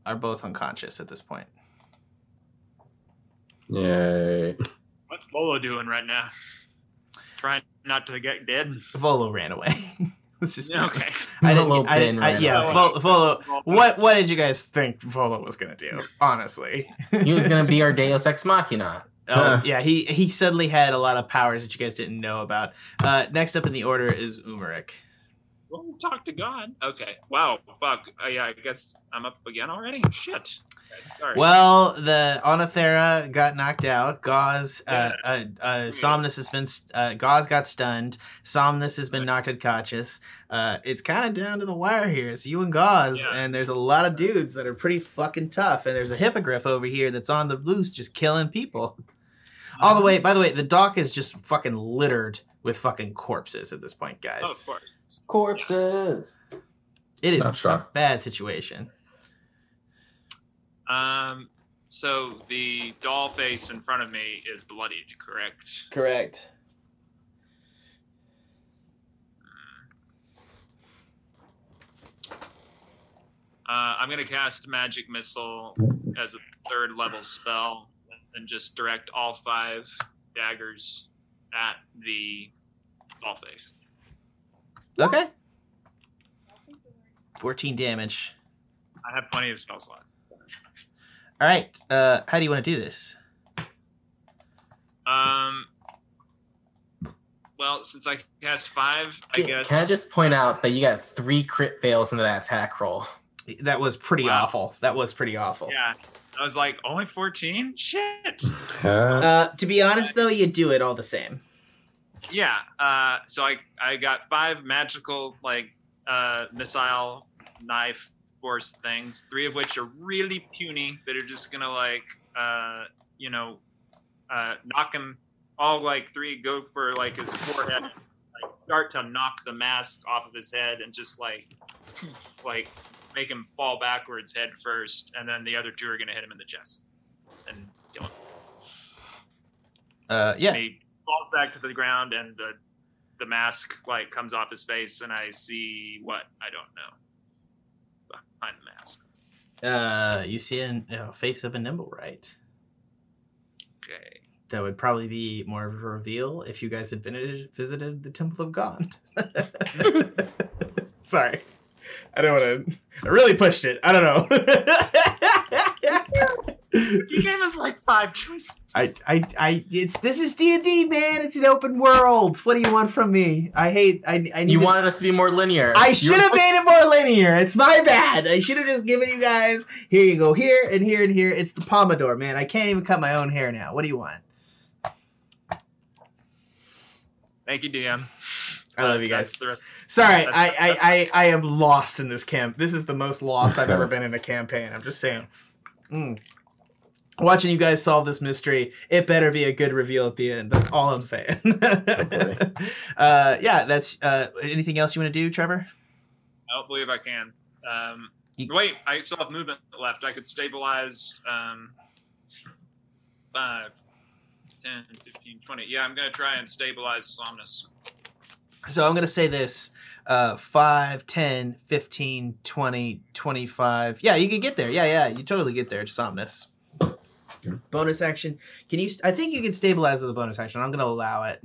are both unconscious at this point. Yay. What's Volo doing right now? Trying not to get dead. Volo ran away. Let's just okay. I didn't, Volo I didn't, I, ran yeah, away. Vol- Volo. What what did you guys think Volo was gonna do? Honestly, He was gonna be our Deus Ex Machina. oh yeah, he he suddenly had a lot of powers that you guys didn't know about. Uh, next up in the order is Umeric. Well, let's talk to God. Okay. Wow. Fuck. Uh, yeah. I guess I'm up again already. Shit. Okay, Sorry. Well, the Oenothera got knocked out. Gauze, uh, uh, uh, Somnus has been, uh, Gauze got stunned. Somnus has been knocked unconscious. Uh, it's kind of down to the wire here. It's you and Gauze, Yeah. and there's a lot of dudes that are pretty fucking tough. And there's a hippogriff over here that's on the loose, just killing people. All the way. By the way, the dock is just fucking littered with fucking corpses at this point, guys. Oh, of course. Corpses. It is Not a shocked. bad situation. Um. So the doll face in front of me is bloodied, correct? Correct. Uh, I'm gonna cast magic missile as a third level spell and just direct all five daggers at the doll face. Okay. 14 damage. I have plenty of spell slots. All right. Uh, how do you want to do this? Um. Well, since I cast five, I Can- guess. Can I just point out that you got three crit fails into that attack roll? That was pretty Wow. awful. That was pretty awful. Yeah. I was like, only 14? Shit. Uh, Uh, to be honest, though, you do it all the same. Yeah. Uh, so I I got five magical like uh, missile knife force things, three of which are really puny that are just gonna like uh, you know uh, knock him all like three go for like his forehead, like start to knock the mask off of his head and just like like make him fall backwards head first, and then the other two are gonna hit him in the chest and kill him. Uh, yeah. And he falls back to the ground and the the mask like comes off his face and I see what I don't know behind the mask. Uh, you see a uh, face of a nimblewright. Okay. That would probably be more of a reveal if you guys had been visited the Temple of Gond. Sorry, I don't want to. I really pushed it. I don't know. You gave us like five choices. I, I, I, it's this is D and D, man. It's an open world. What do you want from me? I hate. I, I need. You to- wanted us to be more linear. I should have made it more linear. It's my bad. I should have just given you guys. Here you go. Here and here and here. It's the Pomodoro, man. I can't even cut my own hair now. What do you want? Thank you, DM. I love you guys. Sorry, That's- I, I, I, I am lost in this camp. This is the most lost I've ever been in a campaign. I'm just saying. Mm. Watching you guys solve this mystery, it better be a good reveal at the end. That's all I'm saying. uh, yeah, that's. Uh, anything else you want to do, Trevor? I don't believe I can. Um, You- wait, I still have movement left. I could stabilize um, 5, 10, 15, 20. Yeah, I'm going to try and stabilize Somnus. So I'm going to say this uh, 5, 10, 15, 20, 25. Yeah, you can get there. Yeah, yeah, you totally get there, Somnus. Yeah. Bonus action. Can you? I think you can stabilize with a bonus action. I'm going to allow it.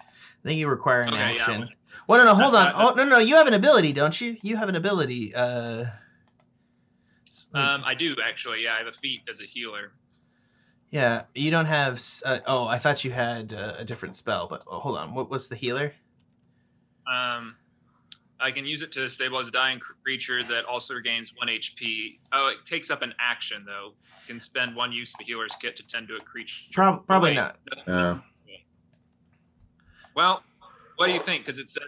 I think you require an Okay, yeah, action. Well, no, no, hold on. That's Oh, no, no, you have an ability, don't you? You have an ability. Uh, Um, I do actually. Yeah, I have a feat as a healer. yeah, you don't have. Uh, oh, I thought you had uh, a different spell, but oh, hold on. What was the healer? Um, I can use it to stabilize a dying creature that also regains one HP. Oh, it takes up an action though. You can spend one use of a healer's kit to tend to a creature. Prob- probably Wait, not. no, Yeah. Well, what do you think? Because it says,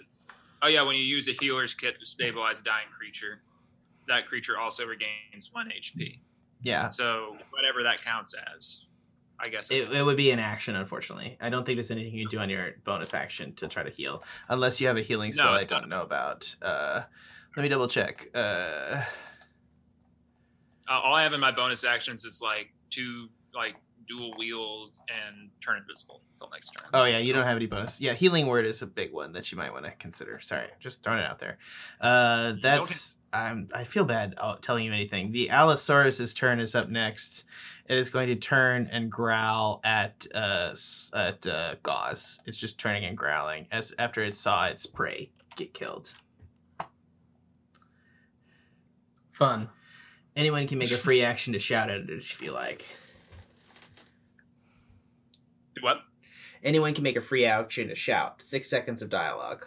oh yeah, when you use a healer's kit to stabilize a dying creature, that creature also regains one HP. Yeah, So whatever that counts as, I guess. it, it would be an action. Unfortunately, I don't think there's anything you can do on your bonus action to try to heal, unless you have a healing spell No, I don't know about. Uh, let me double check. Uh, Uh, all I have in my bonus actions is like two like dual wield and turn invisible until next turn. Oh yeah, you don't have any bonus. Yeah, healing word is a big one that you might want to consider. Sorry, just throwing it out there. Uh, that's I'm I feel bad uh, telling you anything. The Allosaurus's turn is up next. It is going to turn and growl at uh at uh, Gauze. It's just turning and growling as after it saw its prey get killed. Fun. Anyone can make a free action to shout at it if you like. What? Anyone can make a free action to shout. Six seconds of dialogue.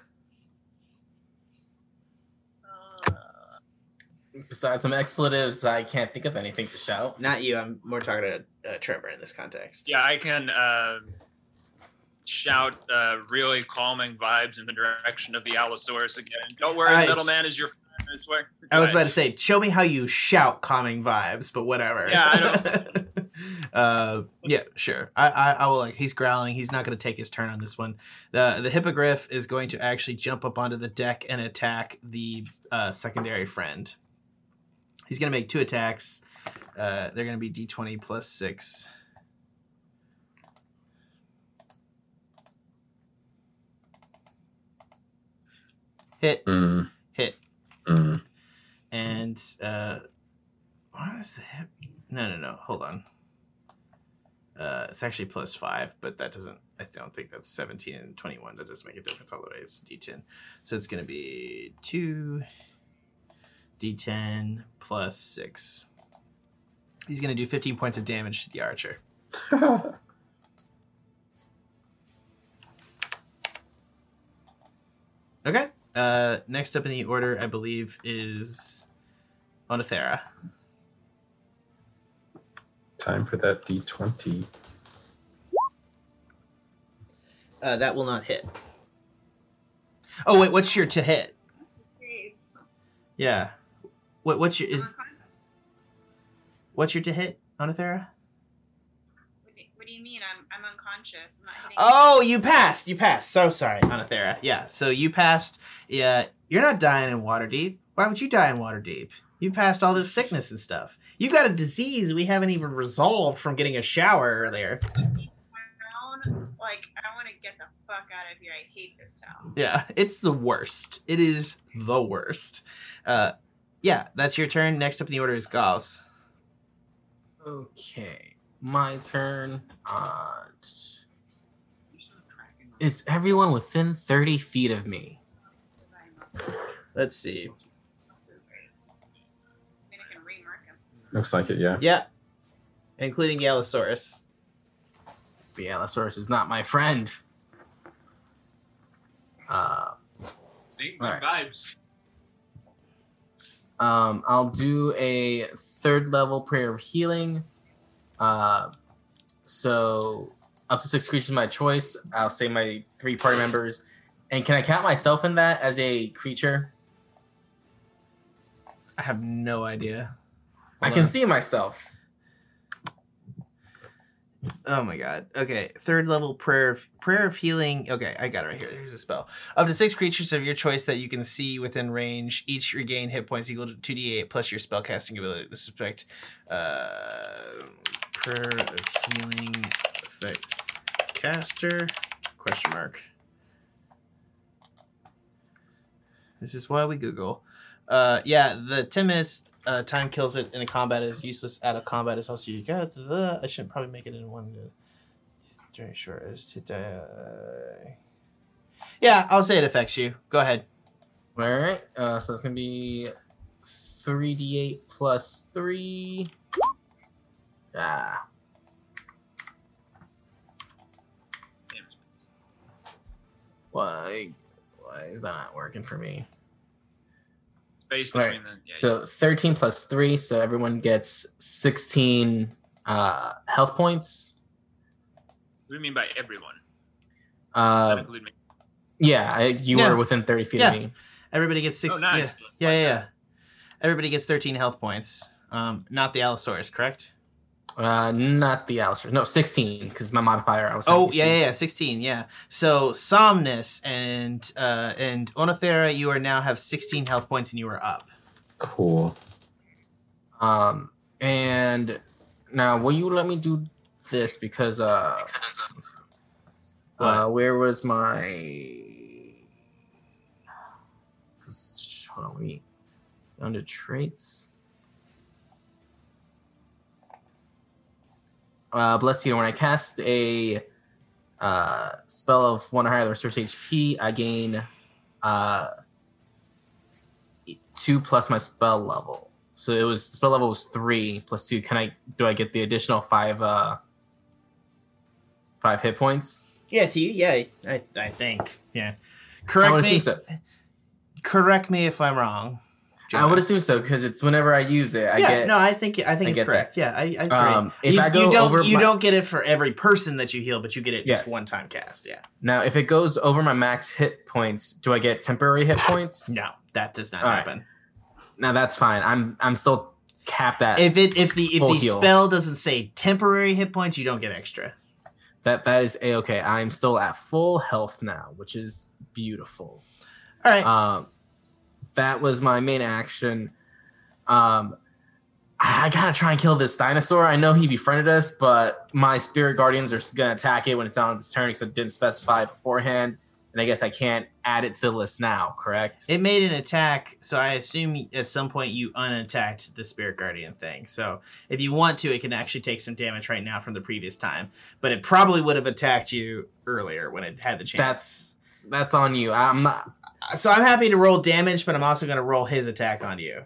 Besides some expletives, I can't think of anything to shout. Not you. I'm more talking to uh, Trevor in this context. Yeah, I can uh, shout uh, really calming vibes in the direction of the Allosaurus again. Don't worry, I- the middleman is your friend. I swear. I was about to say, show me how you shout calming vibes, but whatever. Yeah, I uh, yeah, sure. I, I, I will like. He's growling. He's not going to take his turn on this one. the The hippogriff is going to actually jump up onto the deck and attack the uh, secondary friend. He's going to make two attacks. Uh, they're going to be D twenty plus six. Hit, Mm, hit, mm. and uh, what is the hip? No, no, no. Hold on. Uh, it's actually plus five, but that doesn't. I don't think that's seventeen and twenty-one. That doesn't make a difference all the way. It's D10, so it's going to be two D10 plus six. He's going to do fifteen points of damage to the archer. Okay. Uh, next up in the order, I believe, is Oenothera. Time for that D20. Uh, that will not hit. Oh wait, what's your to hit? Yeah. What what's your is what's your to hit, Oenothera? what do you mean? I'm I'm unconscious. I'm not Oh, you passed. You passed. So sorry, Oenothera. Yeah. So you passed. Yeah. You're not dying in Waterdeep. Why would you die in Waterdeep? You passed all this sickness and stuff. You got a disease we haven't even resolved from getting a shower earlier. Like I want to get the fuck out of here. I hate this town. Yeah, it's the worst. It is the worst. Uh, yeah, that's your turn. Next up in the order is Gauze. Okay, my turn. Uh, is everyone within 30 feet of me? Let's see. I mean, I can remark him. Looks like it, yeah. Yeah, including the Allosaurus. The Allosaurus is not my friend. Uh, See, good Alright. vibes. Um, I'll do a third level prayer of healing. Uh, so up to six creatures of my choice. I'll say my three party members. And can I count myself in that as a creature? I have no idea. I Hold can on. see myself. Oh my god. Okay, third level prayer of prayer of healing. Okay, I got it right here. Here's a spell. Up to six creatures of your choice that you can see within range, each regain hit points equal to two d8 plus your spell casting ability. This effect, uh, prayer of healing effect caster question mark. This is why we Google. Uh, yeah, the ten minutes uh, time kills it in a combat is useless out of combat is also you got the I should probably make it in one. Very short is to die. Yeah, I'll say it affects you. Go ahead. All right. Uh, so it's gonna be three d eight plus three. Ah. Why? Why is that not working for me? Space Right. between the. Yeah, So thirteen plus three, so everyone gets sixteen uh, health points. What do you mean by everyone? Uh, include me. yeah, I, you Yeah. were within thirty feet Yeah. of me. Everybody gets six. oh, nice. Yeah, It's yeah, like yeah. Everybody gets 13 health points. Um, not the Allosaurus, correct? Uh, not the Alistair. No, sixteen because my modifier. I was. Oh, yeah, yeah, yeah, 16, yeah. So Somnus and uh, and Oenothera, you are now have 16 health points and you are up. Cool. Um, and now will you let me do this because uh, uh where was my? Hold on, let me under traits. Uh, bless you. When I cast a uh, spell of one or higher that restores HP, I gain uh, two plus my spell level. So it was the spell level was three plus two. Can I do I get the additional five uh five hit points? Yeah, to you, yeah, I, I think. Yeah. Correct me. so. Correct me if I'm wrong. I would assume so because it's whenever I use it, I yeah, get no, I think I think I it's correct. Yeah, I, I agree. um if you, I go you don't over you my, don't get it for every person that you heal, but you get it Yes. just one time cast. Yeah. now if it goes over my max hit points, do I get temporary hit points? No, that does not All right. happen. now that's fine. I'm I'm still capped at If it if the if the heal. spell doesn't say temporary hit points, you don't get extra. that. That is a okay. I'm still at full health now, which is beautiful. All right. Um, that was my main action. Um, I gotta try and kill this dinosaur. I know he befriended us, but my spirit guardians are gonna attack it when it's on its turn because it didn't specify beforehand. And I guess I can't add it to the list now, correct? It made an attack, so I assume at some point you unattacked the Spirit Guardian thing. So if you want to, it can actually take some damage right now from the previous time. But it probably would have attacked you earlier when it had the chance. That's that's on you. I'm not. So I'm happy to roll damage, but I'm also going to roll his attack on you.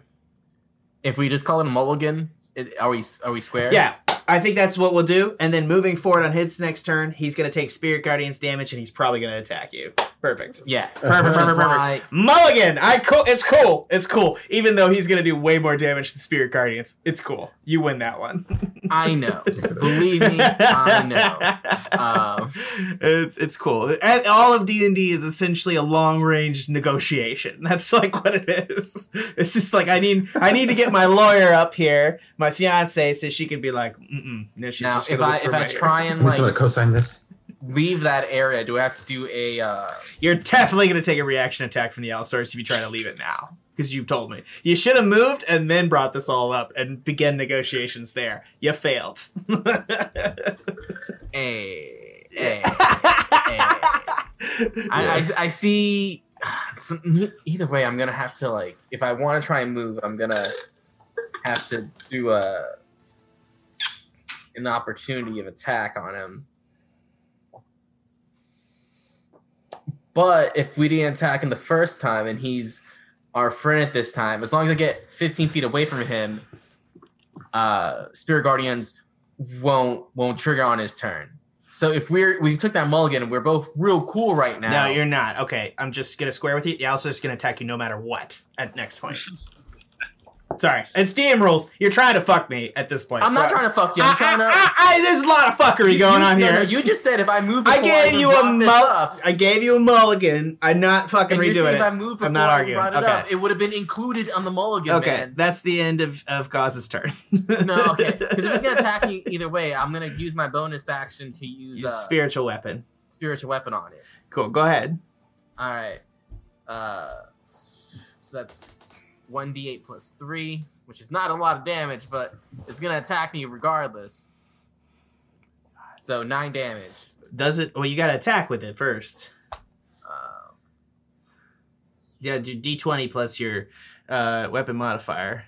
If we just call it a mulligan, it, are we are we square? Yeah, I think that's what we'll do. And then moving forward on his next turn, he's going to take Spirit Guardian's damage, and he's probably going to attack you. Perfect. yeah. Perfect, Which is perfect, perfect. why Mulligan, I cool. It's cool. It's cool. Even though he's gonna do way more damage than Spirit Guardians, it's cool. You win that one. I know. Believe me, I know. Um, it's it's cool. And all of D and D is essentially a long range negotiation. That's like what it is. It's just like I need I need to get my lawyer up here, my fiance, so she can be like, mm no, she's now, just if I if in I try and I'm just gonna co-sign this. leave that area, do I have to do a? uh You're definitely going to take a reaction attack from the Allosaurus if you try to leave it now. Because you've told me. You should have moved and then brought this all up and began negotiations there. You failed. Hey, hey. I, I, I see. so, Either way, I'm gonna have to like. If I want to try and move, I'm gonna have to do a an opportunity of attack on him. But if we didn't attack him the first time and he's our friend at this time, as long as I get 15 feet away from him, uh, Spirit Guardians won't won't trigger on his turn. So if we're we took that mulligan and we're both real cool right now. No, you're not. Okay, I'm just going to square with you. The Allosaurus is going to attack you no matter what at next point. Sorry. It's DM rules. You're trying to fuck me at this point. I'm not so- trying to fuck you. I'm I- trying to. I- I- there's a lot of fuckery going You- on here. no, you just said if I move. I gave you a mul- up, I gave you a mulligan. I'm not fucking redoing if I it. moved before I'm not arguing. it Okay. up, it would have been included on the mulligan. Okay, man. that's the end of of Gauze's turn. No, okay. Because if it's gonna attack me either way, I'm gonna use my bonus action to use Use uh, spiritual weapon. spiritual weapon on it. Cool. Go ahead. All right. Uh, so that's one d8 plus three, which is not a lot of damage, but it's gonna attack me regardless. So nine damage. Does it? Well, you got to attack with it first. Uh, Yeah, do d20 plus your uh, weapon modifier.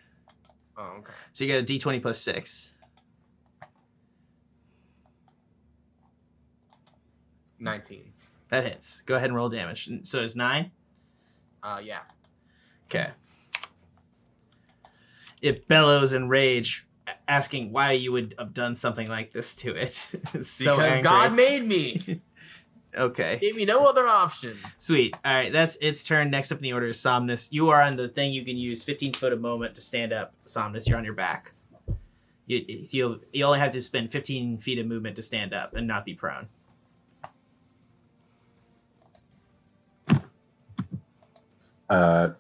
oh, okay. So you got a d20 plus six. Nineteen. That hits. Go ahead and roll damage. So it's nine. Uh, yeah. Okay. It bellows in rage, asking why you would have done something like this to it. So because angry. God made me. Okay. Gave me no other option. Sweet. All right, that's its turn. Next up in the order is Somnus. You are on the thing you can use 15 foot of moment to stand up. Somnus, you're on your back. You you you only have to spend 15 feet of movement to stand up and not be prone. Uh,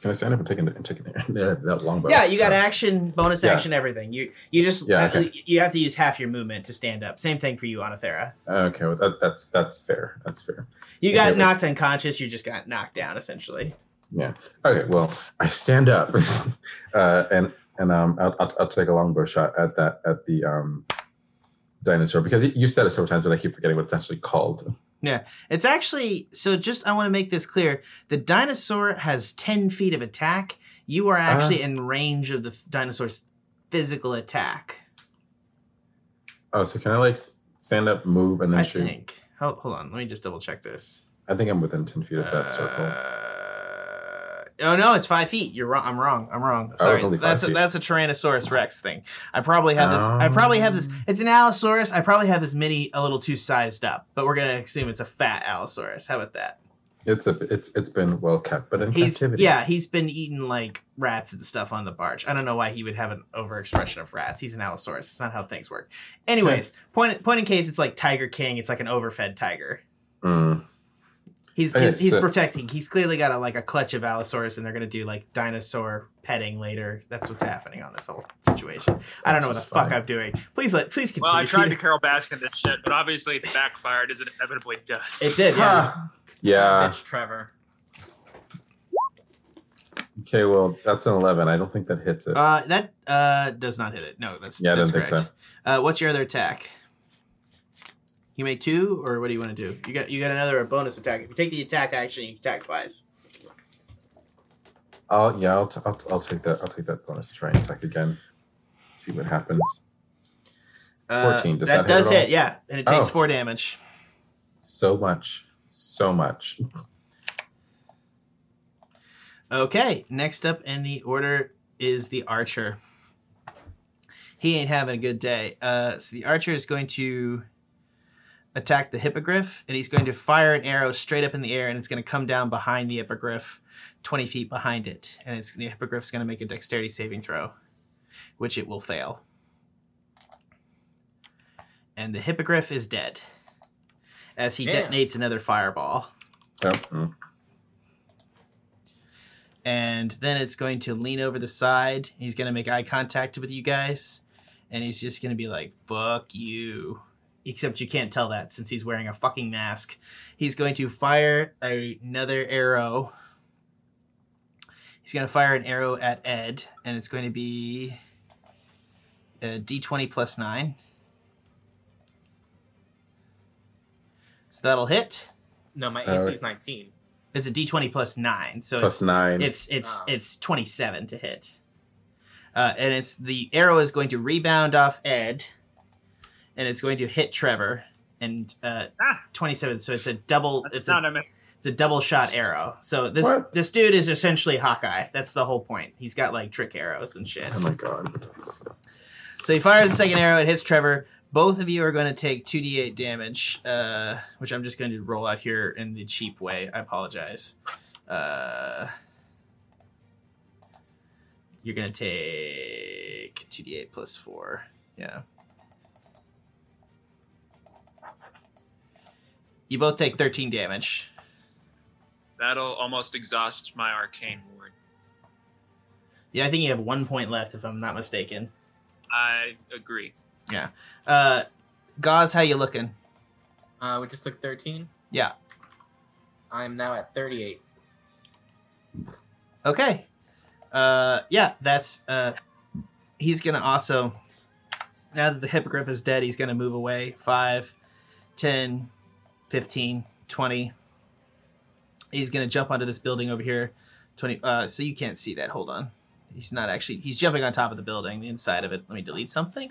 can I stand up and take it and take it that, that longbow? Yeah, you got action, bonus Yeah. action, everything. You you just Yeah, okay. you have to use half your movement to stand up. Same thing for you, Oenothera. Okay, well, that, that's that's fair. That's fair. You Okay, got but- knocked unconscious. You just got knocked down, essentially. Yeah. Okay, well, I stand up, uh, and and um, I'll, I'll I'll take a longbow shot at that at the um dinosaur because you said it several times, but I keep forgetting what it's actually called. Yeah, it's actually so. Just I want to make this clear: the dinosaur has ten feet of attack. You are uh-huh. actually in range of the dinosaur's physical attack. Oh, so can I like stand up, move, and then shoot? I shoot? think. Hold, hold on. Let me just double check this. I think I'm within ten feet of that circle. Uh, Oh no, it's five feet. You're wrong. I'm wrong. I'm wrong. Oh, Sorry, five that's a, that's a Tyrannosaurus Rex thing. I probably have this. I probably have this. Um. It's an Allosaurus. I probably have this mini a little too sized up, but we're gonna assume it's a fat Allosaurus. How about that? It's a it's it's been well kept, but in He's captivity. yeah, he's been eating like rats and stuff on the barge. I don't know why he would have an overexpression of rats. He's an Allosaurus. It's not how things work. Anyways, point point in case it's like Tiger King. It's like an overfed tiger. Mm. He's Okay, he's, he's so- protecting. He's clearly got a like a clutch of Allosaurus, and they're gonna do like dinosaur petting later. That's what's happening on this whole situation. I don't know what the Which fuck. I'm doing. Please let please continue. Well, I tried to Peter. Carole Baskin this shit, but obviously it's backfired as it inevitably does. It did, yeah. Huh. Yeah. Bitch, Trevor. Okay. Well, that's an eleven. I don't think that hits it. Uh, that uh does not hit it. No, that's Yeah, I that's didn't think correct. Uh, what's your other attack? You make two, or what do you want to do? You got you got another bonus attack. If you take the attack action, you attack twice. I'll yeah. I'll, t- I'll, t- I'll take that. I'll take that bonus to try and attack again. See what happens. Uh, 14, does that, that hit does at hit, yeah, and it takes Oh. four damage. So much. So much. Okay, next up in the order is the archer. He ain't having a good day. Uh, so the archer is going to attack the hippogriff, and he's going to fire an arrow straight up in the air, and it's going to come down behind the hippogriff, twenty feet behind it, and it's the hippogriff's going to make a dexterity saving throw, which it will fail. And the hippogriff is dead, as he Damn. detonates another fireball. Oh, mm. and then it's going to lean over the side. He's going to make eye contact with you guys, and he's just going to be like, "Fuck you." Except you can't tell that since he's wearing a fucking mask. He's going to fire another arrow. He's going to fire an arrow at Ed, and it's going to be a d20 plus 9. So that'll hit. No, my Uh, AC is 19. It's a d20 plus 9. So plus it's nine. it's it's Oh. it's 27 to hit. Uh, and it's the arrow is going to rebound off Ed, and it's going to hit Trevor, and uh, Ah. 27. So it's a double. That's It's the sound a I it's a double shot arrow. So this What? this dude is essentially Hawkeye. That's the whole point. He's got like trick arrows and shit. oh my god. So he fires the second arrow. It hits Trevor. Both of you are going to take 2d8 damage, uh, which I'm just going to roll out here in the cheap way. I apologize. Uh, you're going to take 2d8 plus 4. Yeah. You both take 13 damage. That'll almost exhaust my arcane ward. Yeah, I think you have one point left, if I'm not mistaken. I agree. Yeah. Uh, Gauze, how you looking? Uh, we just took 13. Yeah. I'm now at 38. Okay. Uh, yeah, that's uh, he's gonna also now that the hippogriff is dead, he's gonna move away 5, 10, 15, 20. He's gonna jump onto this building over here. 20 uh so you can't see that. Hold on. he's not actually. He's jumping on top of the building, the inside of it. Let me delete something.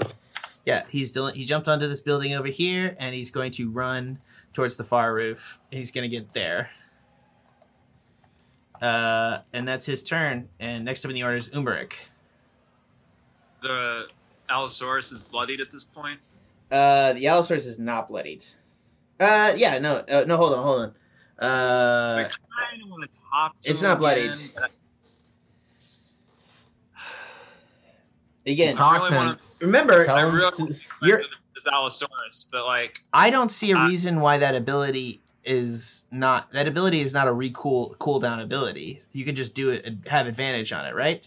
Yeah, he's del- he jumped onto this building over here, and he's going to run towards the far roof. He's going to get there. Uh, and that's his turn. And next up in the order is Umeric. The Allosaurus is bloodied at this point. Uh, the Allosaurus is not bloodied. Uh, yeah, no, uh, no, hold on, hold on. Uh, I kind of want to talk to it's him not bloodied. again, but again, Talk I really to wanna- remember, I him really to- You're- to Allosaurus, but like I don't see a Uh, reason why that ability is not that ability is not a recool cooldown ability. You can just do it and have advantage on it, right?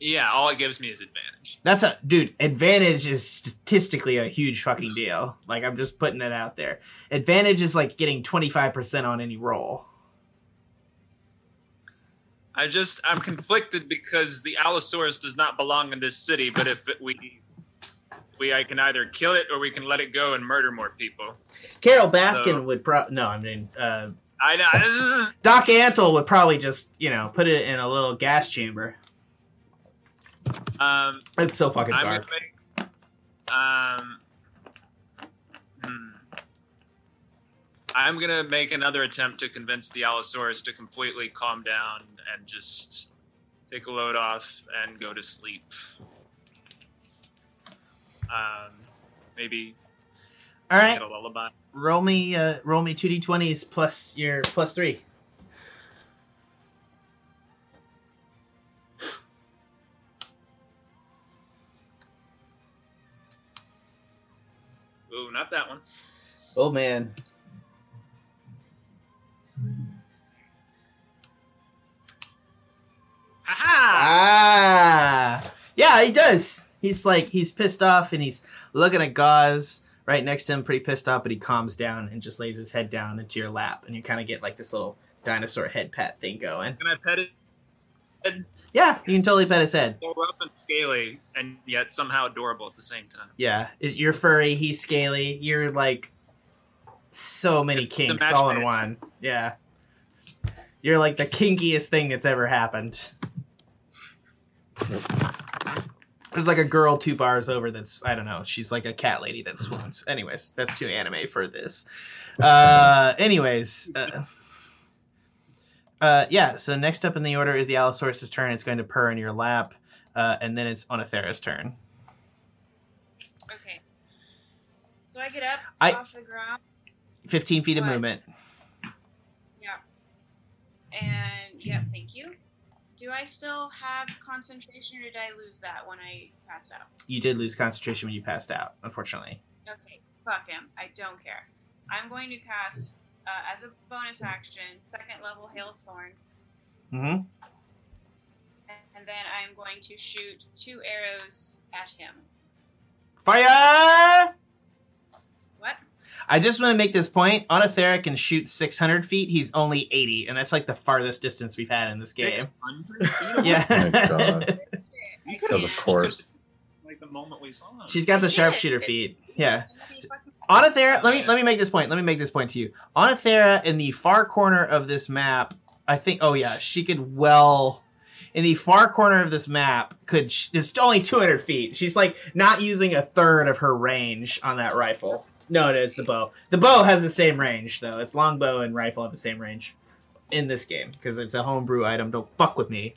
Yeah, all it gives me is advantage. That's a dude. Advantage is statistically a huge fucking deal. Like I'm just putting it out there. Advantage is like getting 25% on any roll. I just I'm conflicted because the Allosaurus does not belong in this city, but if it, we we I can either kill it or we can let it go and murder more people. Carole Baskin So- would pro no, I mean uh, I know. Doc Antle would probably just you know put it in a little gas chamber. Um, It's so fucking I'm dark. make um. hmm. I'm gonna make another attempt to convince the Allosaurus to completely calm down and just take a load off and go to sleep. Um, maybe All right, get a lullaby. roll me uh, roll me two d20s plus your plus three. Ooh, not that one. Oh man. Ah, yeah, he does. He's like he's pissed off and he's looking at Gauze right next to him, pretty pissed off, but he calms down and just lays his head down into your lap, and you kind of get like this little dinosaur head pat thing going. Can I pet it? Yeah, you can totally pet his head. They're rough and scaly, and yet somehow adorable at the same time. Yeah, you're furry, he's scaly. You're like so many It's kinks all in one. Yeah, you're like the kinkiest thing that's ever happened. There's like a girl two bars over that's I don't know. She's like a cat lady that swoons. Anyways, that's too anime for this. Uh, anyways, uh, uh, yeah. So next up in the order is the Allosaurus's turn. It's going to purr in your lap, uh, and then it's Oenothera's turn. Okay. So I get up I- off the ground. 15 feet of movement. Yeah. And yep, thank you. Do I still have concentration, or did I lose that when I passed out? You did lose concentration when you passed out, unfortunately. Okay, fuck him. I don't care. I'm going to cast uh, as a bonus action second level hail of thorns, Mm-hmm. and, and then I'm going to shoot two arrows at him. Fire! What? I just want to make this point. Oenothera can shoot 600 feet. He's only 80, and that's like the farthest distance we've had in this game. 600 feet away? Yeah. Oh my God. You I could've- Because of course. Like the moment we saw him. She's got the sharpshooter feet. Yeah. He Oenothera, let me let me make this point. Let me make this point to you. Oenothera in the far corner of this map, I think. Oh yeah, she could well. In the far corner of this map, could sh- it's only 200 feet. She's like not using a third of her range on that rifle. No, no, it's the bow. The bow has the same range though. It's longbow and rifle have the same range in this game because it's a homebrew item. Don't fuck with me.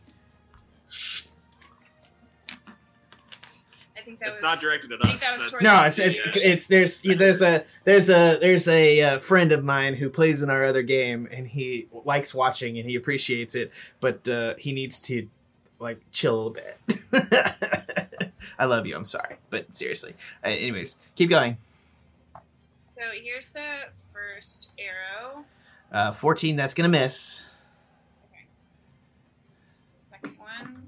I think that it's was not directed at us. that was That's- towards No, it's it's Yeah. it's there's there's a there's a there's a uh, friend of mine who plays in our other game and he likes watching and he appreciates it, but uh, he needs to like chill a bit. I love you. I'm sorry, but seriously. Uh, anyways, keep going. So here's the first arrow. Uh, 14. That's gonna miss. Second one.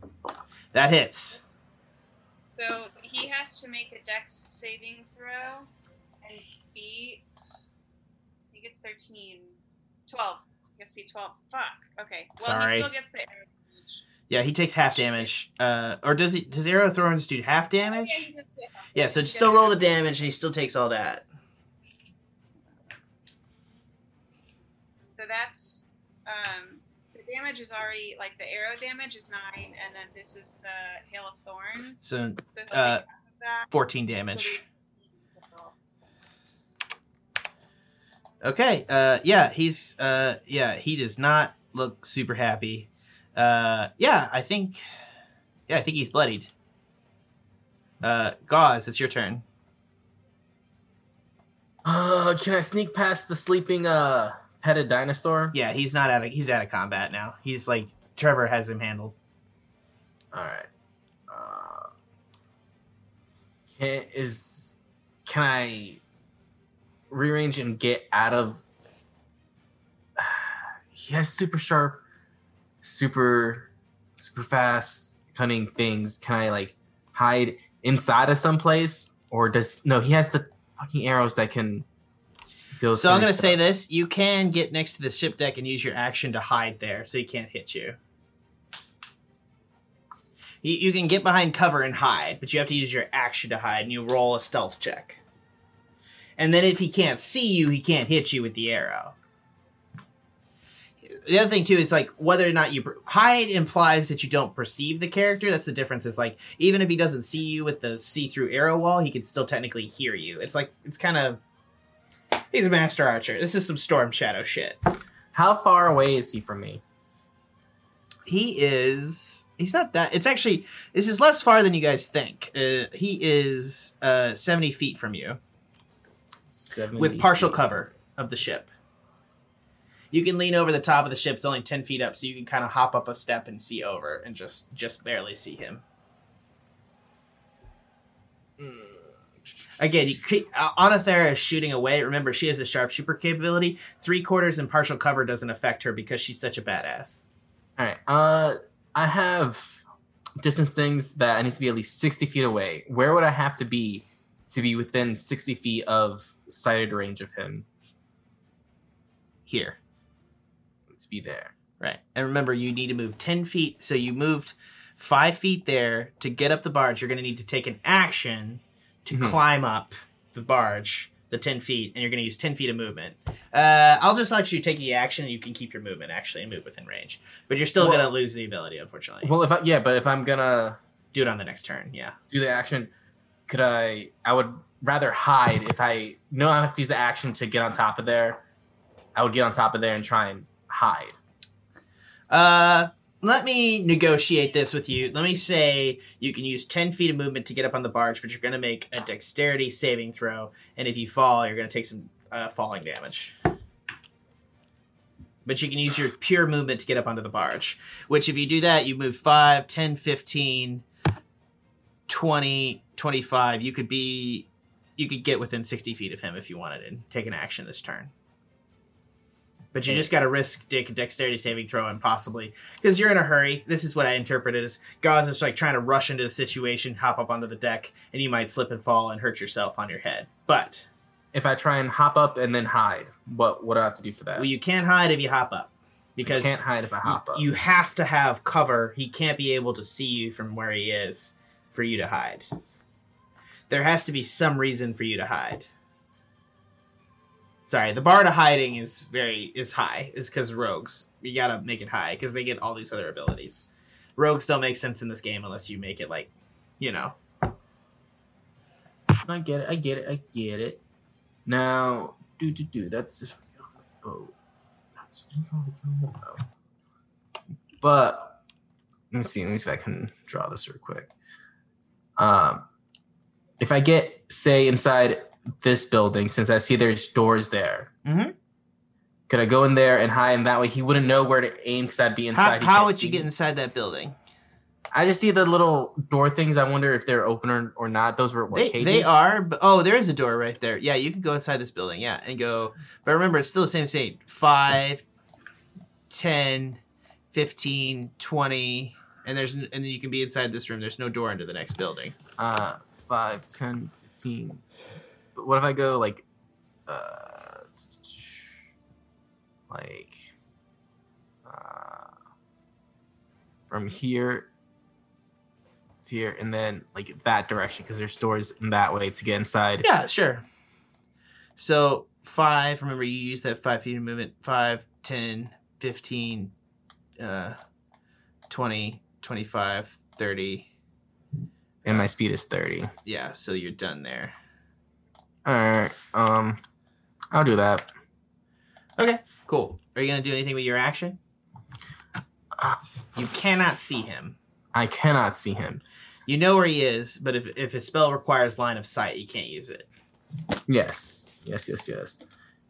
That hits. So he has to make a dex saving throw and beat. He gets 13. 12. He has to be 12. Fuck. Okay. Well, Sorry. he still gets the arrow damage. Yeah, he takes half damage. Uh, or does he? Does arrow throws do half damage? he gets the Yeah, so just still roll the damage and he still takes all that. So that's um, damage is already like the arrow damage is nine, and then this is the hail of thorns. So So uh, half of that. 14 damage. Okay. Uh, yeah, he's uh, yeah, he does not look super happy. Uh, yeah, I think, yeah, I think he's bloodied. Uh, Gauze, it's your turn. Uh, can I sneak past the sleeping uh petted dinosaur? Yeah, he's not out of he's out of combat now. He's like Trevor has him handled. All right. Uh, can is can I rearrange and get out of? He has super sharp, super, super fast, cunning things. Can I like hide inside of some place, or does no? He has the fucking arrows that can. Go So I'm gonna say stuff. this: you can get next to the ship deck and use your action to hide there, so he can't hit you. You, you can get behind cover and hide, but you have to use your action to hide, and you roll a stealth check. And then if he can't see you, he can't hit you with the arrow. The other thing too is like whether or not you hide implies that you don't perceive the character. That's the difference. Is like even if he doesn't see you with the see-through arrow wall, he can still technically hear you. It's like it's kind of He's a master archer. This is some storm shadow shit. How far away is he from me? He is. He's not that. It's actually. This is less far than you guys think. Uh, he is uh, seventy feet from you 70 with partial feet. cover of the ship. You can lean over the top of the ship. It's only ten feet up, so you can kind of hop up a step and see over, and just just barely see him. Mm. Again, you uh, Oenothera is shooting away. Remember, she has the sharpshooter capability. Three quarters and partial cover doesn't affect her because she's such a badass. All right. Uh, I have distance things that I need to be at least sixty feet away. Where would I have to be to be within sixty feet of sighted range of him? Here. Let's be there. Right. And remember, you need to move 10 feet. So you moved five feet there to get up the barge. You're going to need to take an action to Mhm. climb up the barge, the 10 feet, and you're going to use 10 feet of movement. Uh, I'll just let you take the action and you can keep your movement actually and move within range. But you're still Well- going to lose the ability, unfortunately. Well, if I yeah, but if I'm gonna Do it on the next turn. Yeah. do the action, could I? I would rather hide. If I know I have to use the action to get on top of there, I would get on top of there and try and hide. Uh, let me negotiate this with you. Let me say you can use 10 feet of movement to get up on the barge, but you're going to make a dexterity saving throw. And if you fall, you're going to take some uh, falling damage. But you can use your pure movement to get up onto the barge. Which, if you do that, you move 5, 10, 15, 20, 25. You could be. You could get within 60 feet of him if you wanted and take an action this turn. But you just got to risk dick dexterity saving throw and possibly because you're in a hurry. This is what I interpret it as Gauze is like trying to rush into the situation, hop up onto the deck, and you might slip and fall and hurt yourself on your head. But If I try and hop up and then hide, what what do I have to do for that? well, you can't hide if you hop up because you can't hide if I hop you, up. you have to have cover. He can't be able to see you from where he is for you to hide. There has to be some reason for you to hide. Sorry, the bar to hiding is very is high. Is because rogues. You gotta make it high because they get all these other abilities. Rogues don't make sense in this game unless you make it like, you know. I get it. I get it. I get it. Now, do do do. That's just oh, but let me see. Let me see if I can draw this real quick. Um, if I get say inside this building, since I see there's doors there, Mhm. could I go in there and hide? And that way he wouldn't know where to aim because I'd be inside. he how would you get me. inside that building? I just see the little door things. I wonder if they're open or, or not. Those were what, They, cages? they are. But, oh, there is a door right there. Yeah, you can go inside this building. Yeah, and go. But remember, it's still the same state. 5, 10, 15, 20. And there's and then you can be inside this room. There's no door into the next building. uh 5 10 15 but what if i go like uh like uh from here to here and then like that direction because there's doors in that way to get inside Yeah, sure. So 5, remember you use that 5 feet of movement. Five, ten, fifteen, uh, 20, 25, 30. And my speed is 30. Yeah, so you're done there. Alright. Um I'll do that. Okay, cool. Are you gonna do anything with your action? Uh, You cannot see him. I cannot see him. You know where he is, but if if his spell requires line of sight, you can't use it. Yes. Yes, yes, yes.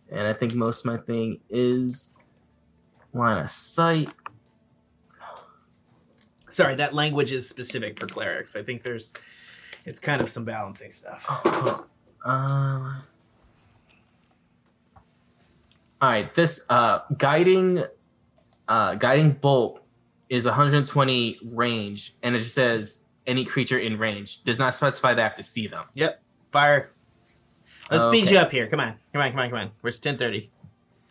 And I think most of my thing is line of sight. Sorry, that language is specific for clerics. I think there's, it's kind of some balancing stuff. Uh, all right, this uh, guiding uh, guiding bolt is 120 range, and it just says any creature in range. Does not specify that I have to see them. Yep. Fire. Let's speed you up here. Come on, come on, come on, come on. Where's ten thirty?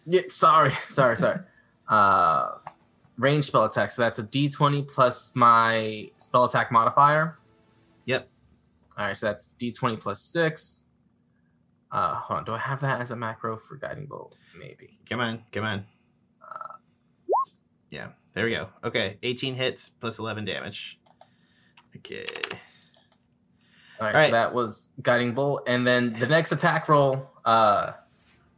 Yeah, sorry, sorry, sorry. Uh, range spell attack. So that's a D20 plus my spell attack modifier. Yep. All right, so that's D20 plus six. Uh, hold on. Do I have that as a macro for guiding bolt? Maybe. Come on, come on. Uh, Yeah, there we go. Okay, eighteen hits plus eleven damage. Okay. All right, All right. so that was guiding bolt, and then the next attack roll uh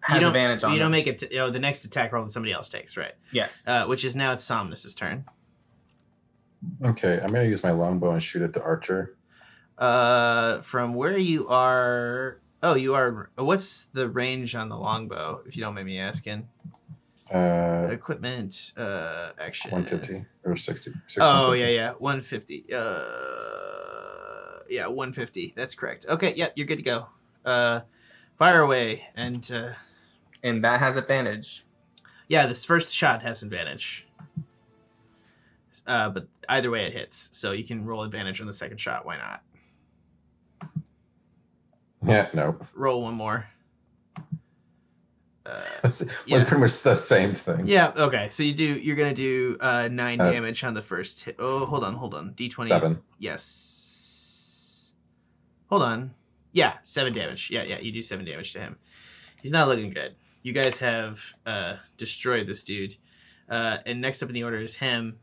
has you don't, advantage on. You don't make it. To, oh, the next attack roll that somebody else takes, right? yes. Uh, which is now it's Somnus's turn. Okay, I'm gonna use my longbow and shoot at the archer. Uh, from where you are. Oh, you are. What's the range on the longbow? If you don't mind me asking. Uh, Equipment. Uh, action. 150 or 60. 60 Oh yeah, yeah, one fifty. Uh, yeah, one fifty. That's correct. Okay, yep, you're good to go. Uh, fire away, and uh, And that has advantage. yeah, this first shot has advantage. Uh, but either way, it hits, so you can roll advantage on the second shot. Why not? Yeah, no. Roll one more. Uh, Yeah. it's pretty much the same thing. yeah. Okay. So you do. You're gonna do uh, nine damage on the first hit. Oh, hold on, hold on. D twenty. Seven. Yes. Hold on. Yeah, seven damage. Yeah, yeah. You do seven damage to him. He's not looking good. You guys have uh, destroyed this dude. Uh, and next up in the order is him,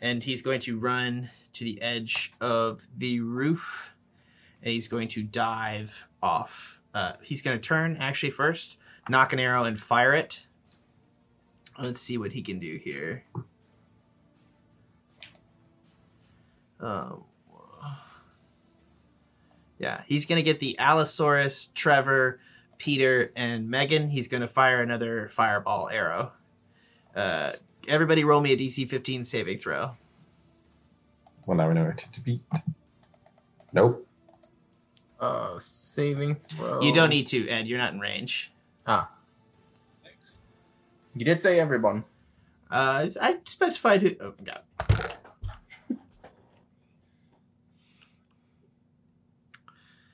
and he's going to run to the edge of the roof, and he's going to dive off. Uh, he's going to turn actually first, knock an arrow, and fire it. Let's see what he can do here. Um, yeah, he's going to get the Allosaurus, Trevor, Peter, and Megan. He's going to fire another fireball arrow. Uh, everybody roll me a DC 15 saving throw. Well, now we know what to beat. Nope. Uh, saving throw. You don't need to, Ed. You're not in range. Ah. Thanks. You did say everyone. Uh, I specified who. Oh, God.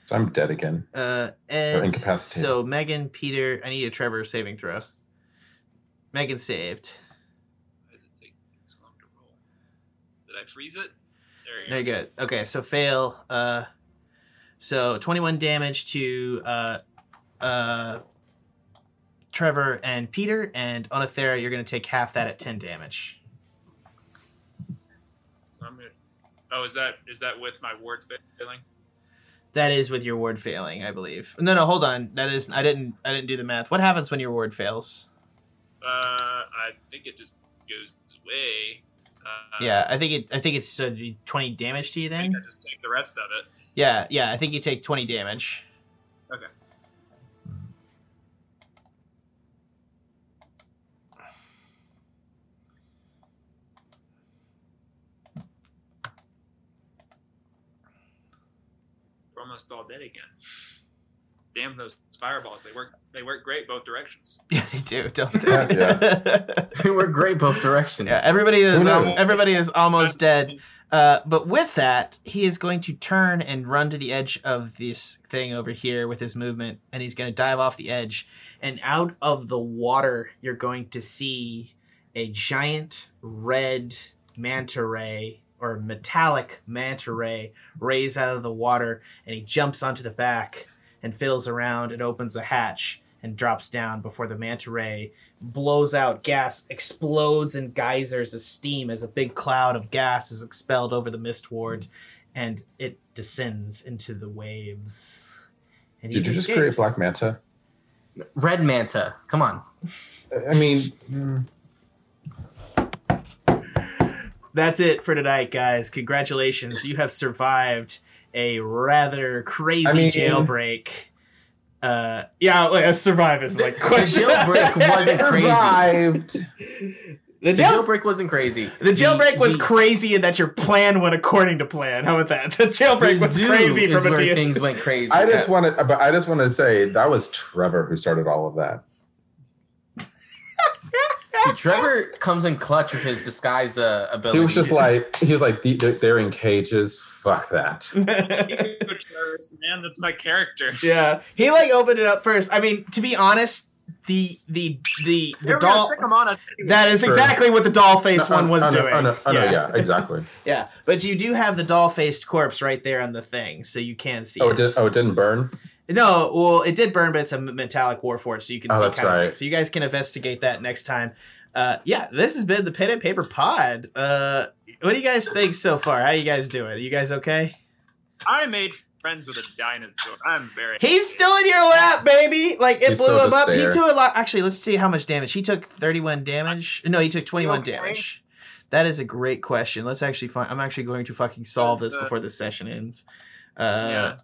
So I'm dead again. Uh, Or Ed. incapacitated. So Megan, Peter, I need a Trevor saving throw. Megan saved. Why does it take so long to roll? Did I freeze it? There Very it is. good. Okay, so fail. Uh, so 21 damage to uh, uh, Trevor and Peter, and Oenothera, you're going to take half that at 10 damage. I'm gonna. Oh, is that is that with my ward failing? That is with your ward failing, I believe. No, no, hold on. That is I didn't I didn't do the math. What happens when your ward fails? Uh, I think it just goes away. Uh, yeah, I think it I think it's uh, 20 damage to you I then. think I just take the rest of it. Yeah, yeah, I think you take 20 damage. Okay. We're almost all dead again. Damn those fireballs! They work. They work great both directions. Yeah, they do, don't they? Yeah, We're great both directions. Yeah, everybody is um, everybody is almost dead. Uh, but with that, he is going to turn and run to the edge of this thing over here with his movement, and he's going to dive off the edge. And out of the water, you're going to see a giant red manta ray or metallic manta ray raise out of the water, and he jumps onto the back and fiddles around and opens a hatch. And drops down before the manta ray blows out gas, explodes in geysers of steam as a big cloud of gas is expelled over the mist ward, and it descends into the waves. And Did you just escaped. create Black Manta? Red Manta. Come on. I mean, mm, That's it for tonight, guys. Congratulations. You have survived a rather crazy I mean- jailbreak. Uh, yeah, like, a survive is like The jailbreak wasn't crazy. survived. The, The jailbreak wasn't crazy. the jailbreak was the- crazy in that your plan went according to plan. How about that? The jailbreak the was crazy is from a where D- things went crazy. I just want to, but I just want to say that was Trevor who started all of that. Dude, Trevor comes in clutch with his disguise uh, ability. He was just like, he was like, they're, they're in cages. Fuck that. man, that's my character. yeah, he like opened it up first. I mean, to be honest, the the the the They're doll. stick 'em on us. That is exactly what the doll face No, one was I know, doing. I know, I know, yeah, exactly. Yeah, but you do have the doll faced corpse right there on the thing, so you can see Oh, it. it did, oh, it didn't burn. No, well, it did burn, but it's a metallic warforged, so you can Oh, see that's kind of right. thing. So you guys can investigate that next time. Uh, yeah, this has been the pen and paper pod. Uh, what do you guys think so far? How you guys doing? Are you guys okay? I made friends with a dinosaur. I'm very. He's still in your lap, baby. Like it He's blew him just up. He took a lot. Actually, let's see how much damage he took. Thirty-one damage. No, he took twenty-one okay? damage. That is a great question. Let's actually find. I'm actually going to fucking solve this uh, before this session ends. Uh, yeah.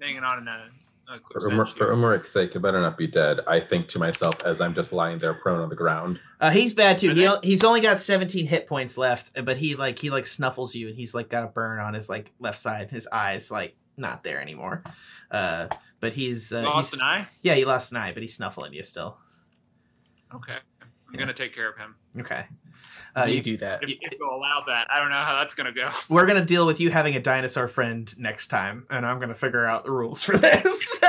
Hanging on in a, a For, cliff's Umar, edge for. Umeric's sake, it better not be dead. I think to myself as I'm just lying there prone on the ground. Uh, he's bad too. I He think- he's only got 17 hit points left, but he like he like snuffles you, and he's like got a burn on his like left side. His eyes like not there anymore. Uh, but he's uh, Lost he's- an eye. Yeah, he lost an eye, but he's snuffling you still. Okay, I'm Yeah. gonna take care of him. Okay. Uh, you you, do that. If, if you'll allow that, I don't know how that's gonna go. we're gonna deal with you having a dinosaur friend next time, and I'm gonna figure out the rules for this.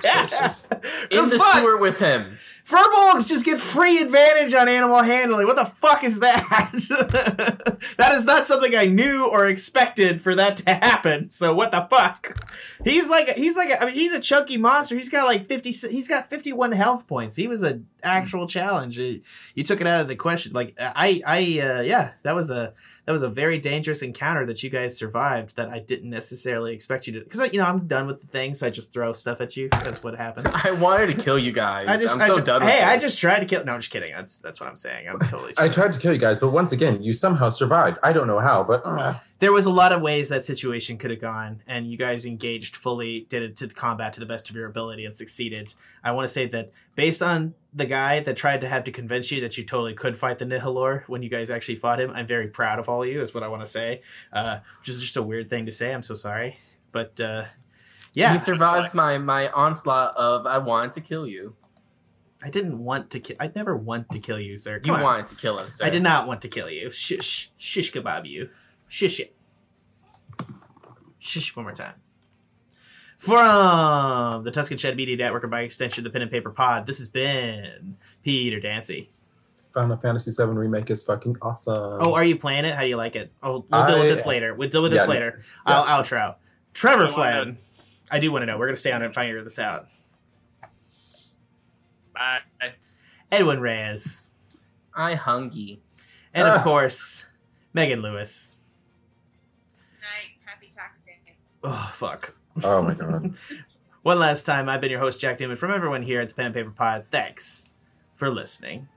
gracious. In 'Cause the fuck, sewer with him. Firbolgs just get free advantage on animal handling. What the fuck is that? that is not something I knew or expected for that to happen. So what the fuck? He's like he's like a, I mean he's a chunky monster. He's got like 50 he's got 51 health points. He was an actual challenge. You you took it out of the question. Like I I uh, yeah, that was a that was a very dangerous encounter that you guys survived that I didn't necessarily expect you to cuz you know I'm done with the thing so I just throw stuff at you. That's what happened. I wanted to kill you guys. I just, I'm I so ju- done with Hey, I this. just tried to kill. No, I'm just kidding. That's that's what I'm saying. I'm totally. I tried to kill you guys, but once again, you somehow survived. I don't know how, but uh, There was a lot of ways that situation could have gone, and you guys engaged fully, did it to the combat to the best of your ability, and succeeded. I want to say that based on the guy that tried to have to convince you that you totally could fight the Nihiloor when you guys actually fought him, I'm very proud of all of you. Is what I want to say. Uh, which is just a weird thing to say. I'm so sorry, but uh, yeah, You survived my my onslaught of I wanted to kill you. I didn't want to kill. I never want to kill you, sir. You on. wanted to kill us. Sir. I did not want to kill you. Shush. Shish kebab you. Shush it. Shush one more time. From the Tuscan Shed Media Network and by extension the Pen and Paper Pod, this has been Peter Dancy. Final Fantasy VII remake is fucking awesome. Oh, are you playing it? How do you like it? Oh, we'll deal with this later. We'll deal with this Yeah, later. yeah. I'll outro. Trevor I Flynn. I do want to know. We're going to stay on it and figure this out. Bye. Edwin Reyes. I hungry. And of course, Megan Lewis. Night. Happy tax day. Oh, fuck. oh my god. One last time, I've been your host, Jack Newman, from everyone here at the Pen and Paper Pod. Thanks for listening.